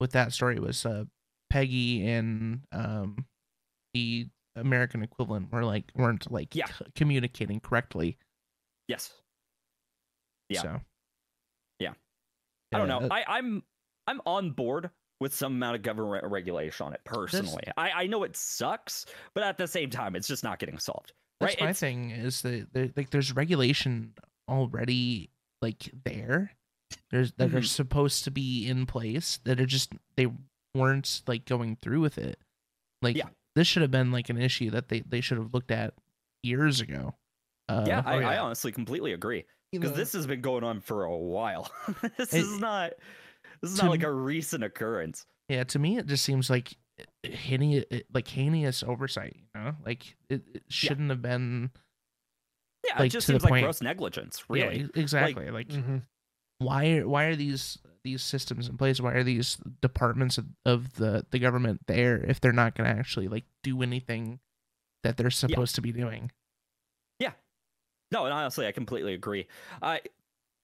with that story was uh PEGI and um the American equivalent were like weren't like Yeah. c- communicating correctly. Yes. Yeah. So Yeah. I don't know. I, I'm I'm on board with some amount of government regulation on it personally. I, I know it sucks, but at the same time, it's just not getting solved. that's right? my It's- thing is that like there's regulation already like there. There's that are Mhm. supposed to be in place that are just they weren't like going through with it. Like Yeah. this should have been like an issue that they they should have looked at years ago. Uh, yeah, I, oh, I honestly completely agree. Because this has been going on for a while. this It- is not. This is not like a recent occurrence. yeah, to me, it just seems like heinous, like heinous oversight. You know, like it, it shouldn't have been. Yeah, Like, it just seems like point. gross negligence. Really. e- exactly. Like, Mhm. why are why are these these systems in place? Why are these departments of, of the the government there if they're not going to actually like do anything that they're supposed to be doing? No, and honestly, I completely agree. I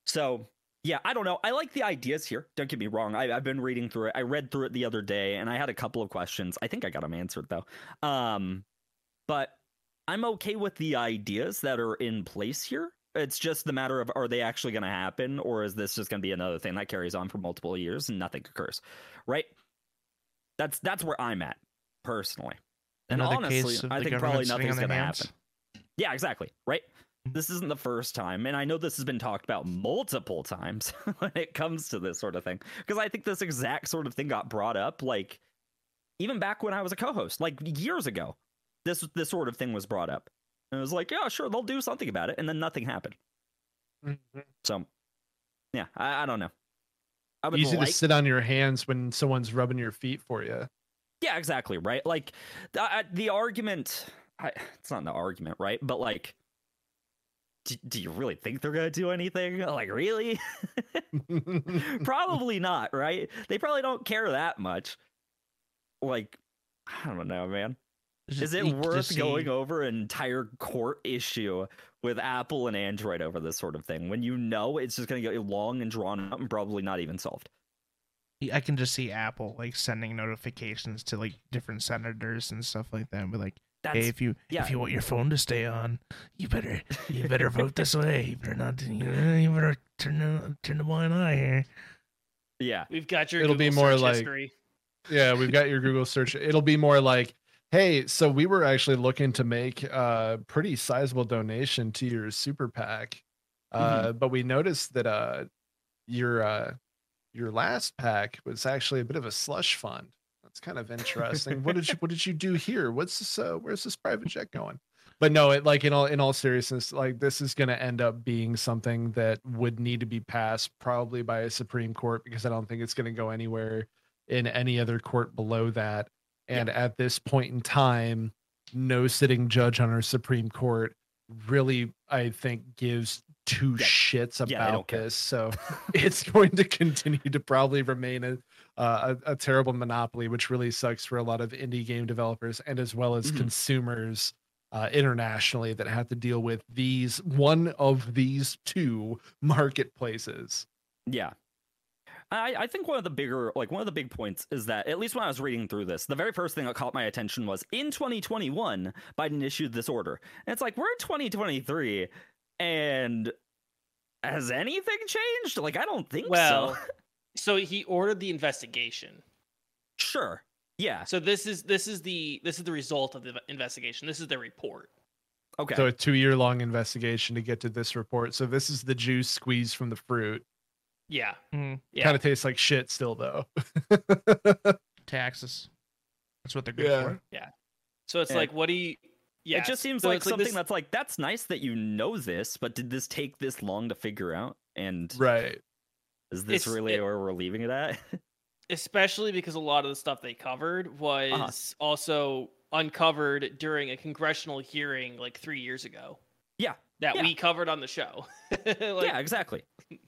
so yeah, I don't know. I like the ideas here. Don't get me wrong. I, I've been reading through it. I read through it the other day, and I had a couple of questions. I think I got them answered though. Um, but I'm okay with the ideas that are in place here. It's just the matter of are they actually going to happen, or is this just going to be another thing that carries on for multiple years and nothing occurs? Right. That's that's where I'm at personally. And Another honestly, I think probably nothing's gonna happen. Yeah, exactly. Right. This isn't the first time, and I know this has been talked about multiple times when it comes to this sort of thing. Because I think this exact sort of thing got brought up, like even back when I was a co-host, like years ago. This this sort of thing was brought up, and it was like, yeah, sure, they'll do something about it, and then nothing happened. Mhm. So, yeah, I, I don't know. I would Easy like, to sit on your hands when someone's rubbing your feet for you. Yeah, exactly. Right. Like the, the argument. I, it's not an argument, right? But like, do, do you really think they're gonna do anything? Like, really? probably not. Right? They probably don't care that much. Like, I don't know, man. Is it worth going over an entire court issue with Apple and Android over this sort of thing when you know it's just gonna get long and drawn out and probably not even solved? I can just see Apple like sending notifications to like different senators and stuff like that. Be like, That's hey, if you yeah. if you want your phone to stay on, you better you better vote this way. You better not. You, you better turn the turn the blind eye here. yeah. We've got your It'll Google be more search like- history. yeah, we've got your Google search. It'll be more like, hey, so we were actually looking to make a pretty sizable donation to your super PAC, uh, but we noticed that uh, your uh, your last PAC was actually a bit of a slush fund. That's kind of interesting. what did you What did you do here? What's this? Uh, where's this private jet going? But no, it like in all in all seriousness, like this is going to end up being something that would need to be passed probably by a Supreme Court because I don't think it's going to go anywhere in any other court below that. And at this point in time, no sitting judge on our Supreme Court really, I think, gives two Yeah. shits Yeah, about care. this. So it's going to continue to probably remain a, uh, a a terrible monopoly, which really sucks for a lot of indie game developers and as well as Mhm. consumers uh, internationally that have to deal with these one of these two marketplaces. Yeah. I, I think one of the bigger, like one of the big points is that, at least when I was reading through this, the very first thing that caught my attention was in 2021, Biden issued this order. And it's like, we're in 2023, and has anything changed? Like, I don't think Well, so. so he ordered the investigation. Sure. Yeah. So this is this is the this is the result of the investigation. This is the report. Okay. So a two year long investigation to get to this report. So this is the juice squeezed from the fruit. Yeah. Mm, Yeah. Kind of tastes like shit still though. taxes. That's what they're good Yeah. for. Yeah. So it's Yeah. like, what do you? Yeah. It just seems so like it's something this- that's like, that's nice that you know this, but did this take this long to figure out? And right. Is this It's- really it- where we're leaving it at? especially because a lot of the stuff they covered was also uncovered during a congressional hearing like three years ago. Yeah. That Yeah. we covered on the show. Like, yeah, exactly.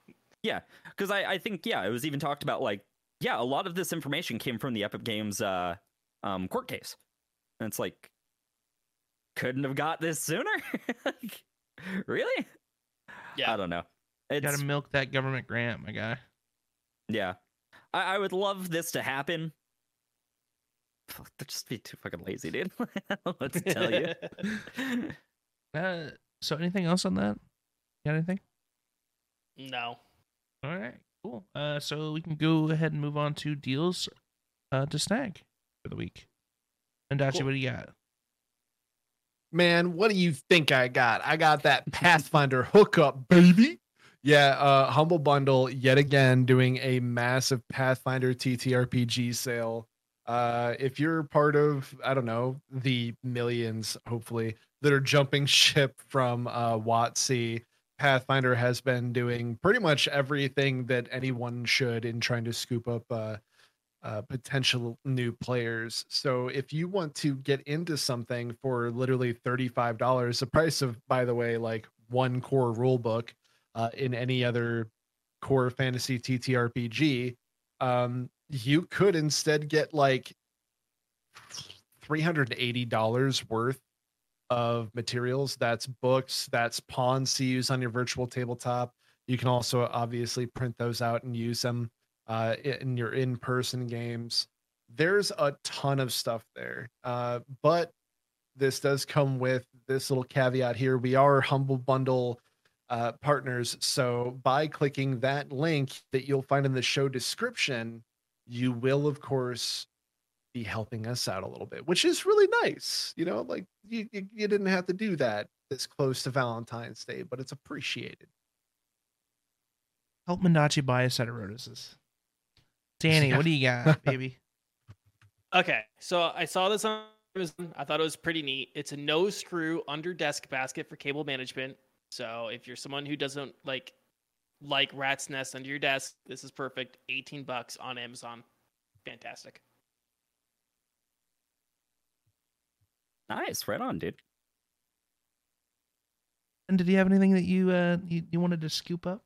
Yeah, because I, I think yeah, it was even talked about like yeah, a lot of this information came from the Epic Games uh, um, court case, and it's like couldn't have got this sooner. like, really? Yeah. I don't know. You gotta milk that government grant, my guy. yeah. I, I would love this to happen. Fuck, They'd just be too fucking lazy, dude. Let's tell you? Uh, so anything else on that? Got anything? no. All right, cool. Uh, so we can go ahead and move on to deals uh, to snag for the week. And Dachi, Cool. what do you got? Man, what do you think I got? I got that Pathfinder hookup, baby. Yeah, uh Humble Bundle yet again doing a massive Pathfinder TTRPG sale. Uh if you're part of, I don't know, the millions hopefully that are jumping ship from uh WotC Pathfinder has been doing pretty much everything that anyone should in trying to scoop up uh, uh, potential new players. So if you want to get into something for literally $35, the price of, by the way, like one core rule book uh, in any other core fantasy TTRPG, um, you could instead get like $380 worth of materials. That's books, that's pawns to use on your virtual tabletop. You can also obviously print those out and use them uh, in your in person games. There's a ton of stuff there. Uh, but this does come with this little caveat here. We are Humble Bundle uh, partners. So by clicking that link that you'll find in the show description, you will, of course, be helping us out a little bit, which is really nice. You know, like you, you, you didn't have to do that this close to Valentine's Day, but it's appreciated. Help Mendachi buy a set of roses. Danny, Yeah. what do you got, baby? Okay, so I saw this on Amazon. I thought it was pretty neat. It's a no screw under desk basket for cable management. So if you're someone who doesn't like like rat's nest under your desk, this is perfect. 18 bucks on Amazon. Fantastic. Nice, right on, dude. And did you have anything that you uh you, you wanted to scoop up?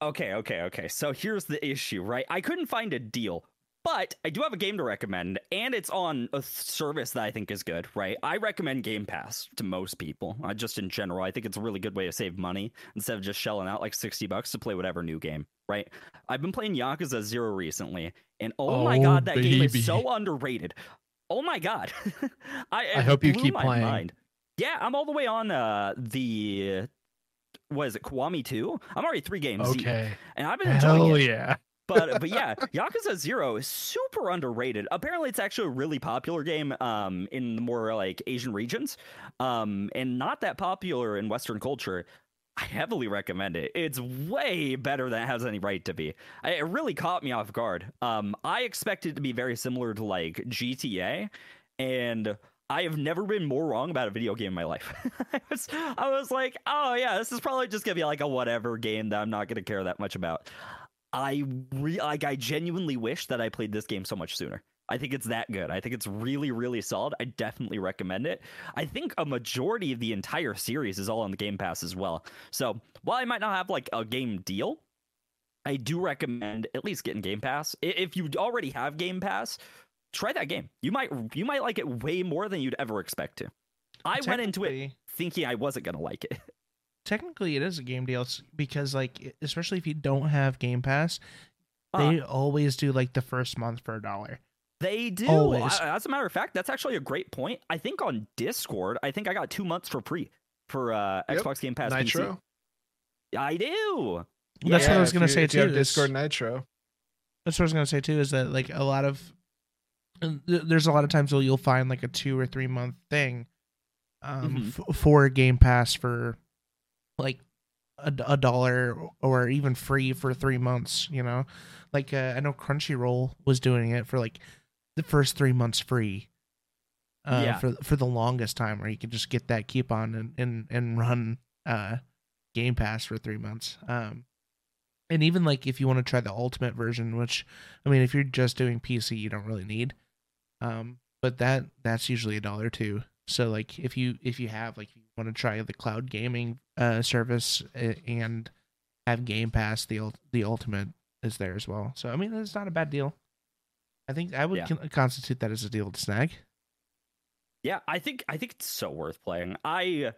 Okay, okay, okay. So here's the issue, right? I couldn't find a deal, but I do have a game to recommend, and it's on a service that I think is good, right? I recommend Game Pass to most people. Uh, just in general, I think it's a really good way to save money instead of just shelling out like 60 bucks to play whatever new game, right? I've been playing Yakuza 0 recently, and oh, my Oh, god, that game is so underrated. Oh my god. I, I hope you keep my playing. mind. Yeah, I'm all the way on uh the what is it, Kiwami 2? I'm already three games deep, Okay. and I've been enjoying Hell it yeah. But but yeah, Yakuza Zero is super underrated. Apparently, it's actually a really popular game um in the more like Asian regions, um and not that popular in Western culture. I heavily recommend it. It's way better than it has any right to be. I, it really caught me off guard. Um, I expected it to be very similar to like GTA, and I have never been more wrong about a video game in my life. I was, I was like, oh yeah, this is probably just gonna be like a whatever game that I'm not gonna care that much about. I re- like I genuinely wish that I played this game so much sooner. I think it's that good. I think it's really, really solid. I definitely recommend it. I think a majority of the entire series is all on the Game Pass as well. So while I might not have like a game deal, I do recommend at least getting Game Pass. If you already have Game Pass, try that game. You might you might like it way more than you'd ever expect to. I went into it thinking I wasn't gonna like it. Technically, it is a game deal because, like, especially if you don't have Game Pass, Uh, they always do like the first month for a dollar. They do. Always. I- as a matter of fact, that's actually a great point. I think on Discord, I think I got two months for free for uh, Yep. Xbox Game Pass Nitro. PC. I do. That's what I was gonna you- say if you too, is- Discord Nitro. That's what I was gonna say too. Is that like a lot of and th- there's a lot of times where you'll find like a two or three month thing um, Mhm. f- for Game Pass for like a, a dollar or even free for three months. You know, like uh, I know Crunchyroll was doing it for like the first three months free. Uh, Yeah. for for the longest time, where you could just get that coupon and and and run uh, Game Pass for three months. Um, and even like if you want to try the ultimate version, which I mean, if you're just doing PC, you don't really need. Um, but that that's usually a dollar too. So like if you if you have like want to try the cloud gaming uh service and have Game Pass, the the ultimate is there as well. So I mean, it's not a bad deal. I think I would Yeah. con- constitute that as a deal to snag. Yeah, I think I think it's so worth playing. I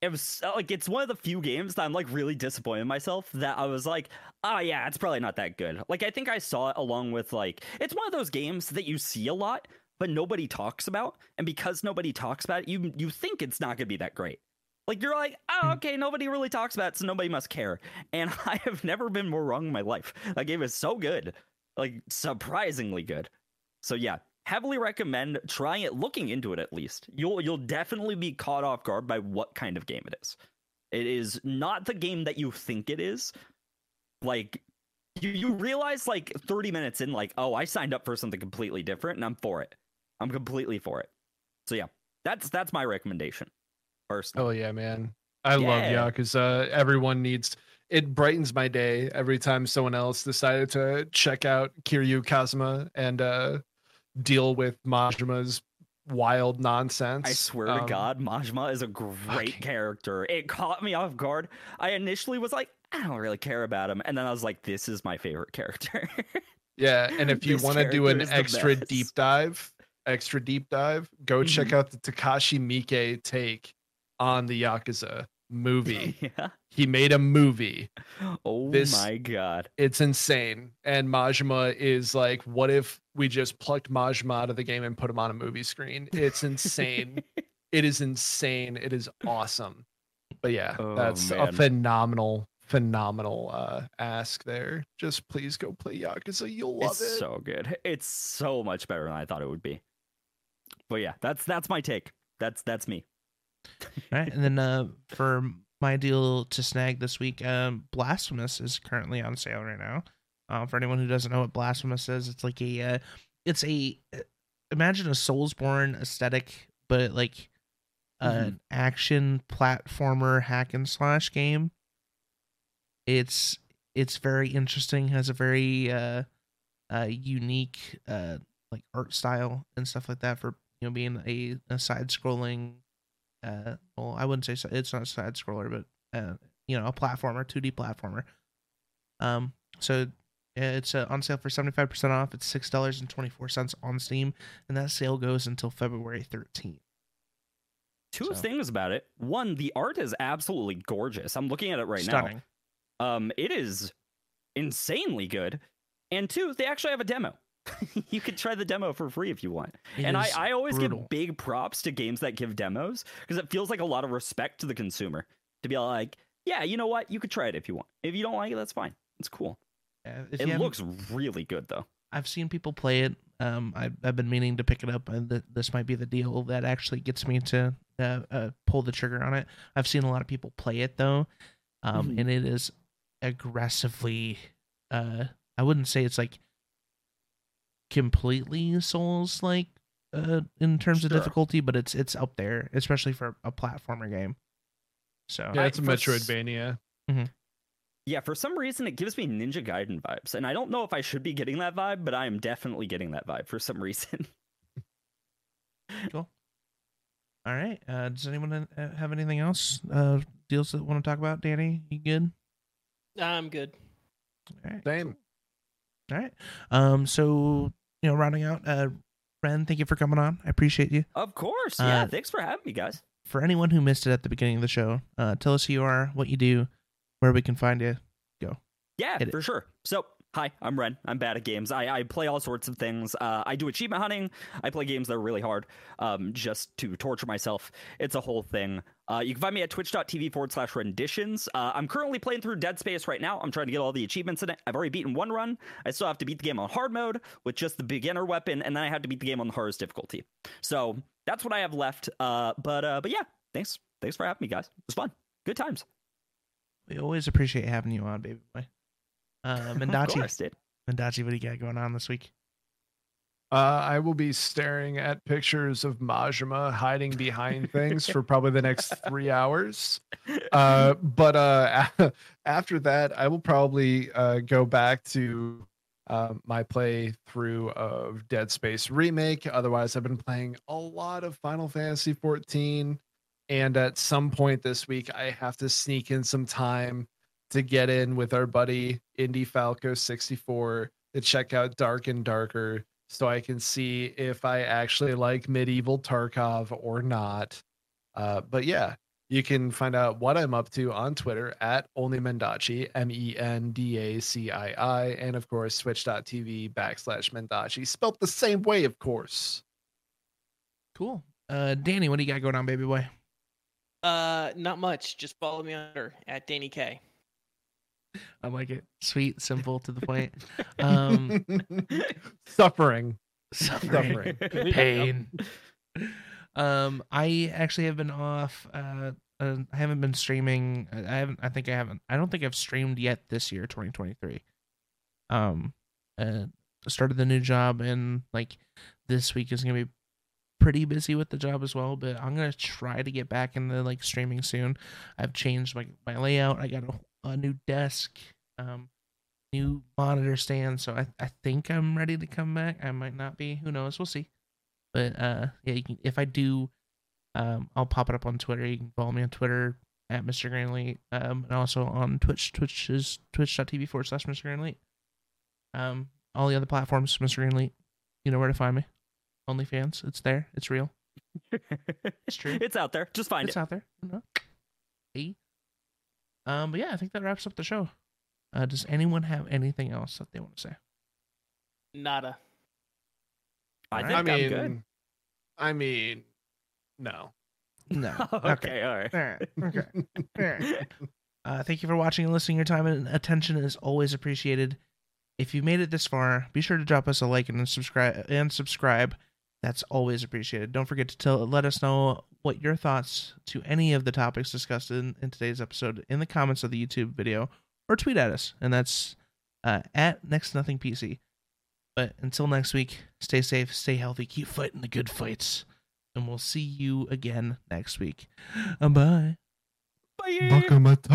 it was uh, like it's one of the few games that I'm like really disappointed in myself that I was like, oh yeah, it's probably not that good. Like I think I saw it along with like it's one of those games that you see a lot but nobody talks about, and because nobody talks about it, you you think it's not gonna be that great. Like you're like, oh Hmm. okay, nobody really talks about it, so nobody must care. And I have never been more wrong in my life. That game is so good, like surprisingly good. So yeah, heavily recommend trying it, looking into it at least. You'll you'll definitely be caught off guard by what kind of game it is. It is not the game that you think it is. Like you you realize like 30 minutes in, like, oh, I signed up for something completely different and I'm for it. I'm completely for it. So yeah, that's that's my recommendation. Personally. Oh yeah, man. I love Yeah. Yakuza. Everyone needs it brightens my day every time someone else decided to check out Kiryu Kazuma and uh deal with Majima's wild nonsense. I swear to Um, God, Majima is a great fucking- character. It caught me off guard. I initially was like, I don't really care about him, and then I was like, this is my favorite character. Yeah, and if you want to do an character is the extra best. deep dive, extra deep dive, go check Mhm. out the Takashi Miike take on the Yakuza movie. yeah. he made a movie. Oh This- my God. It's insane. And Majima is like, what if we just plucked Majima out of the game and put him on a movie screen? It's insane. it is insane. It is awesome. But yeah, Oh, that's a phenomenal, phenomenal uh ask there. Just please go play Yakuza. You'll love it's it. so good. It's so much better than I thought it would be. But yeah, that's that's my take. That's that's me. All right, and then uh, for my deal to snag this week, um, Blasphemous is currently on sale right now. Uh, for anyone who doesn't know what Blasphemous is, it's like a, uh, it's a, uh, imagine a Soulsborne aesthetic, but like an action platformer hack and slash game. It's it's very interesting. Has a very uh, uh, unique uh, like art style and stuff like that for you know being a, a side scrolling uh well i wouldn't say si- it's not a side scroller but uh you know a platformer 2d platformer um so it's uh, on sale for 75% off it's $6.24 on steam and that sale goes until february 13th Two So- things about it. One, the art is absolutely gorgeous. I'm looking at it right stunning now. Um, it is insanely good. And two, they actually have a demo. you could try the demo for free if you want. It and I, I always brutal. give big props to games that give demos because it feels like a lot of respect to the consumer to be like, yeah, you know what? You could try it if you want. If you don't like it, that's fine. It's cool. Yeah, it looks really good though. I've seen people play it. Um, I, I've been meaning to pick it up, and th- this might be the deal that actually gets me to uh, uh, pull the trigger on it. I've seen a lot of people play it though, um, Mhm. and it is aggressively. Uh, I wouldn't say it's like completely Souls like uh, in terms of difficulty, but it's it's up there, especially for a platformer game. So Yeah, it's a for s- Metroidvania. Yeah, for some reason it gives me Ninja Gaiden vibes, and I don't know if I should be getting that vibe, but I am definitely getting that vibe for some reason. Cool. All right. Uh, does anyone uh, have anything else? Uh, deals that want to talk about? Danny, you good? I'm good. All right. Same. All right. Um. So you know, rounding out, uh, Ren, thank you for coming on. I appreciate you. of course, yeah. Uh, thanks for having me, guys. For anyone who missed it at the beginning of the show, uh, tell us who you are, what you do, where we can find you. Go. Yeah, hit it. for sure. So, hi, I'm Ren. I'm bad at games. I, I play all sorts of things. Uh, I do achievement hunting. I play games that are really hard um, just to torture myself. It's a whole thing. Uh, you can find me at twitch.tv forward slash renditions. Uh, I'm currently playing through Dead Space right now. I'm trying to get all the achievements in it. I've already beaten one run. I still have to beat the game on hard mode with just the beginner weapon, and then I have to beat the game on the hardest difficulty. So that's what I have left. Uh, but uh, but yeah, thanks. Thanks for having me, guys. It was fun. Good times. We always appreciate having you on, baby boy. Uh, Of Mendachi, course, dude. Mendachi, what do you got going on this week? Uh, I will be staring at pictures of Majima hiding behind things for probably the next three hours. Uh, but uh, after that, I will probably uh, go back to uh, my playthrough of Dead Space Remake. Otherwise, I've been playing a lot of Final Fantasy 14. And at some point this week, I have to sneak in some time to get in with our buddy Indy Falco 64 to check out Dark and Darker so I can see if I actually like medieval Tarkov or not. Uh, but yeah, you can find out what I'm up to on Twitter at only Mendachi, M E N D A C I I, and of course, twitch.tv backslash Mendachi, spelt the same way, of course. Cool. Uh, Danny, what do you got going on, baby boy? Uh, not much. Just follow me on Twitter at Danny K. I like it. Sweet, simple, to the point. Um, Suffering. suffering, Suffering. pain. Um, I actually have been off. Uh, uh, I haven't been streaming. I I haven't. I think I haven't. I don't think I've streamed yet this year, 2023. Um, uh, started the new job and like this week is gonna be pretty busy with the job as well, but I'm gonna try to get back into like streaming soon. I've changed my my layout. I got a, a new desk, um, new monitor stand, so I I think I'm ready to come back. I might not be. Who knows? We'll see. But uh, yeah, you can, if I do, um, I'll pop it up on Twitter. You can follow me on Twitter at Mr. Greenlee, um, and also on Twitch. Twitch is twitch.tv forward slash Mr. Greenlee. Um, all the other platforms, Mr. Greenlee. You know where to find me. OnlyFans, it's there. It's real. It's true. It's out there. Just find it's it. out there. You know? Um, but yeah, I think that wraps up the show. Uh, does anyone have anything else that they want to say? Nada. I think I I'm mean, good. I mean, no. No. okay, all right. All right. Okay. All right. Uh, thank you for watching and listening. Your time and attention is always appreciated. If you made it this far, be sure to drop us a like and subscribe. And subscribe. That's always appreciated. Don't forget to tell, let us know what your thoughts to any of the topics discussed in, in today's episode in the comments of the YouTube video, or tweet at us, and that's uh, at next nothing PC. But until next week, stay safe, stay healthy, keep fighting the good fights, and we'll see you again next week. Bye. Bye.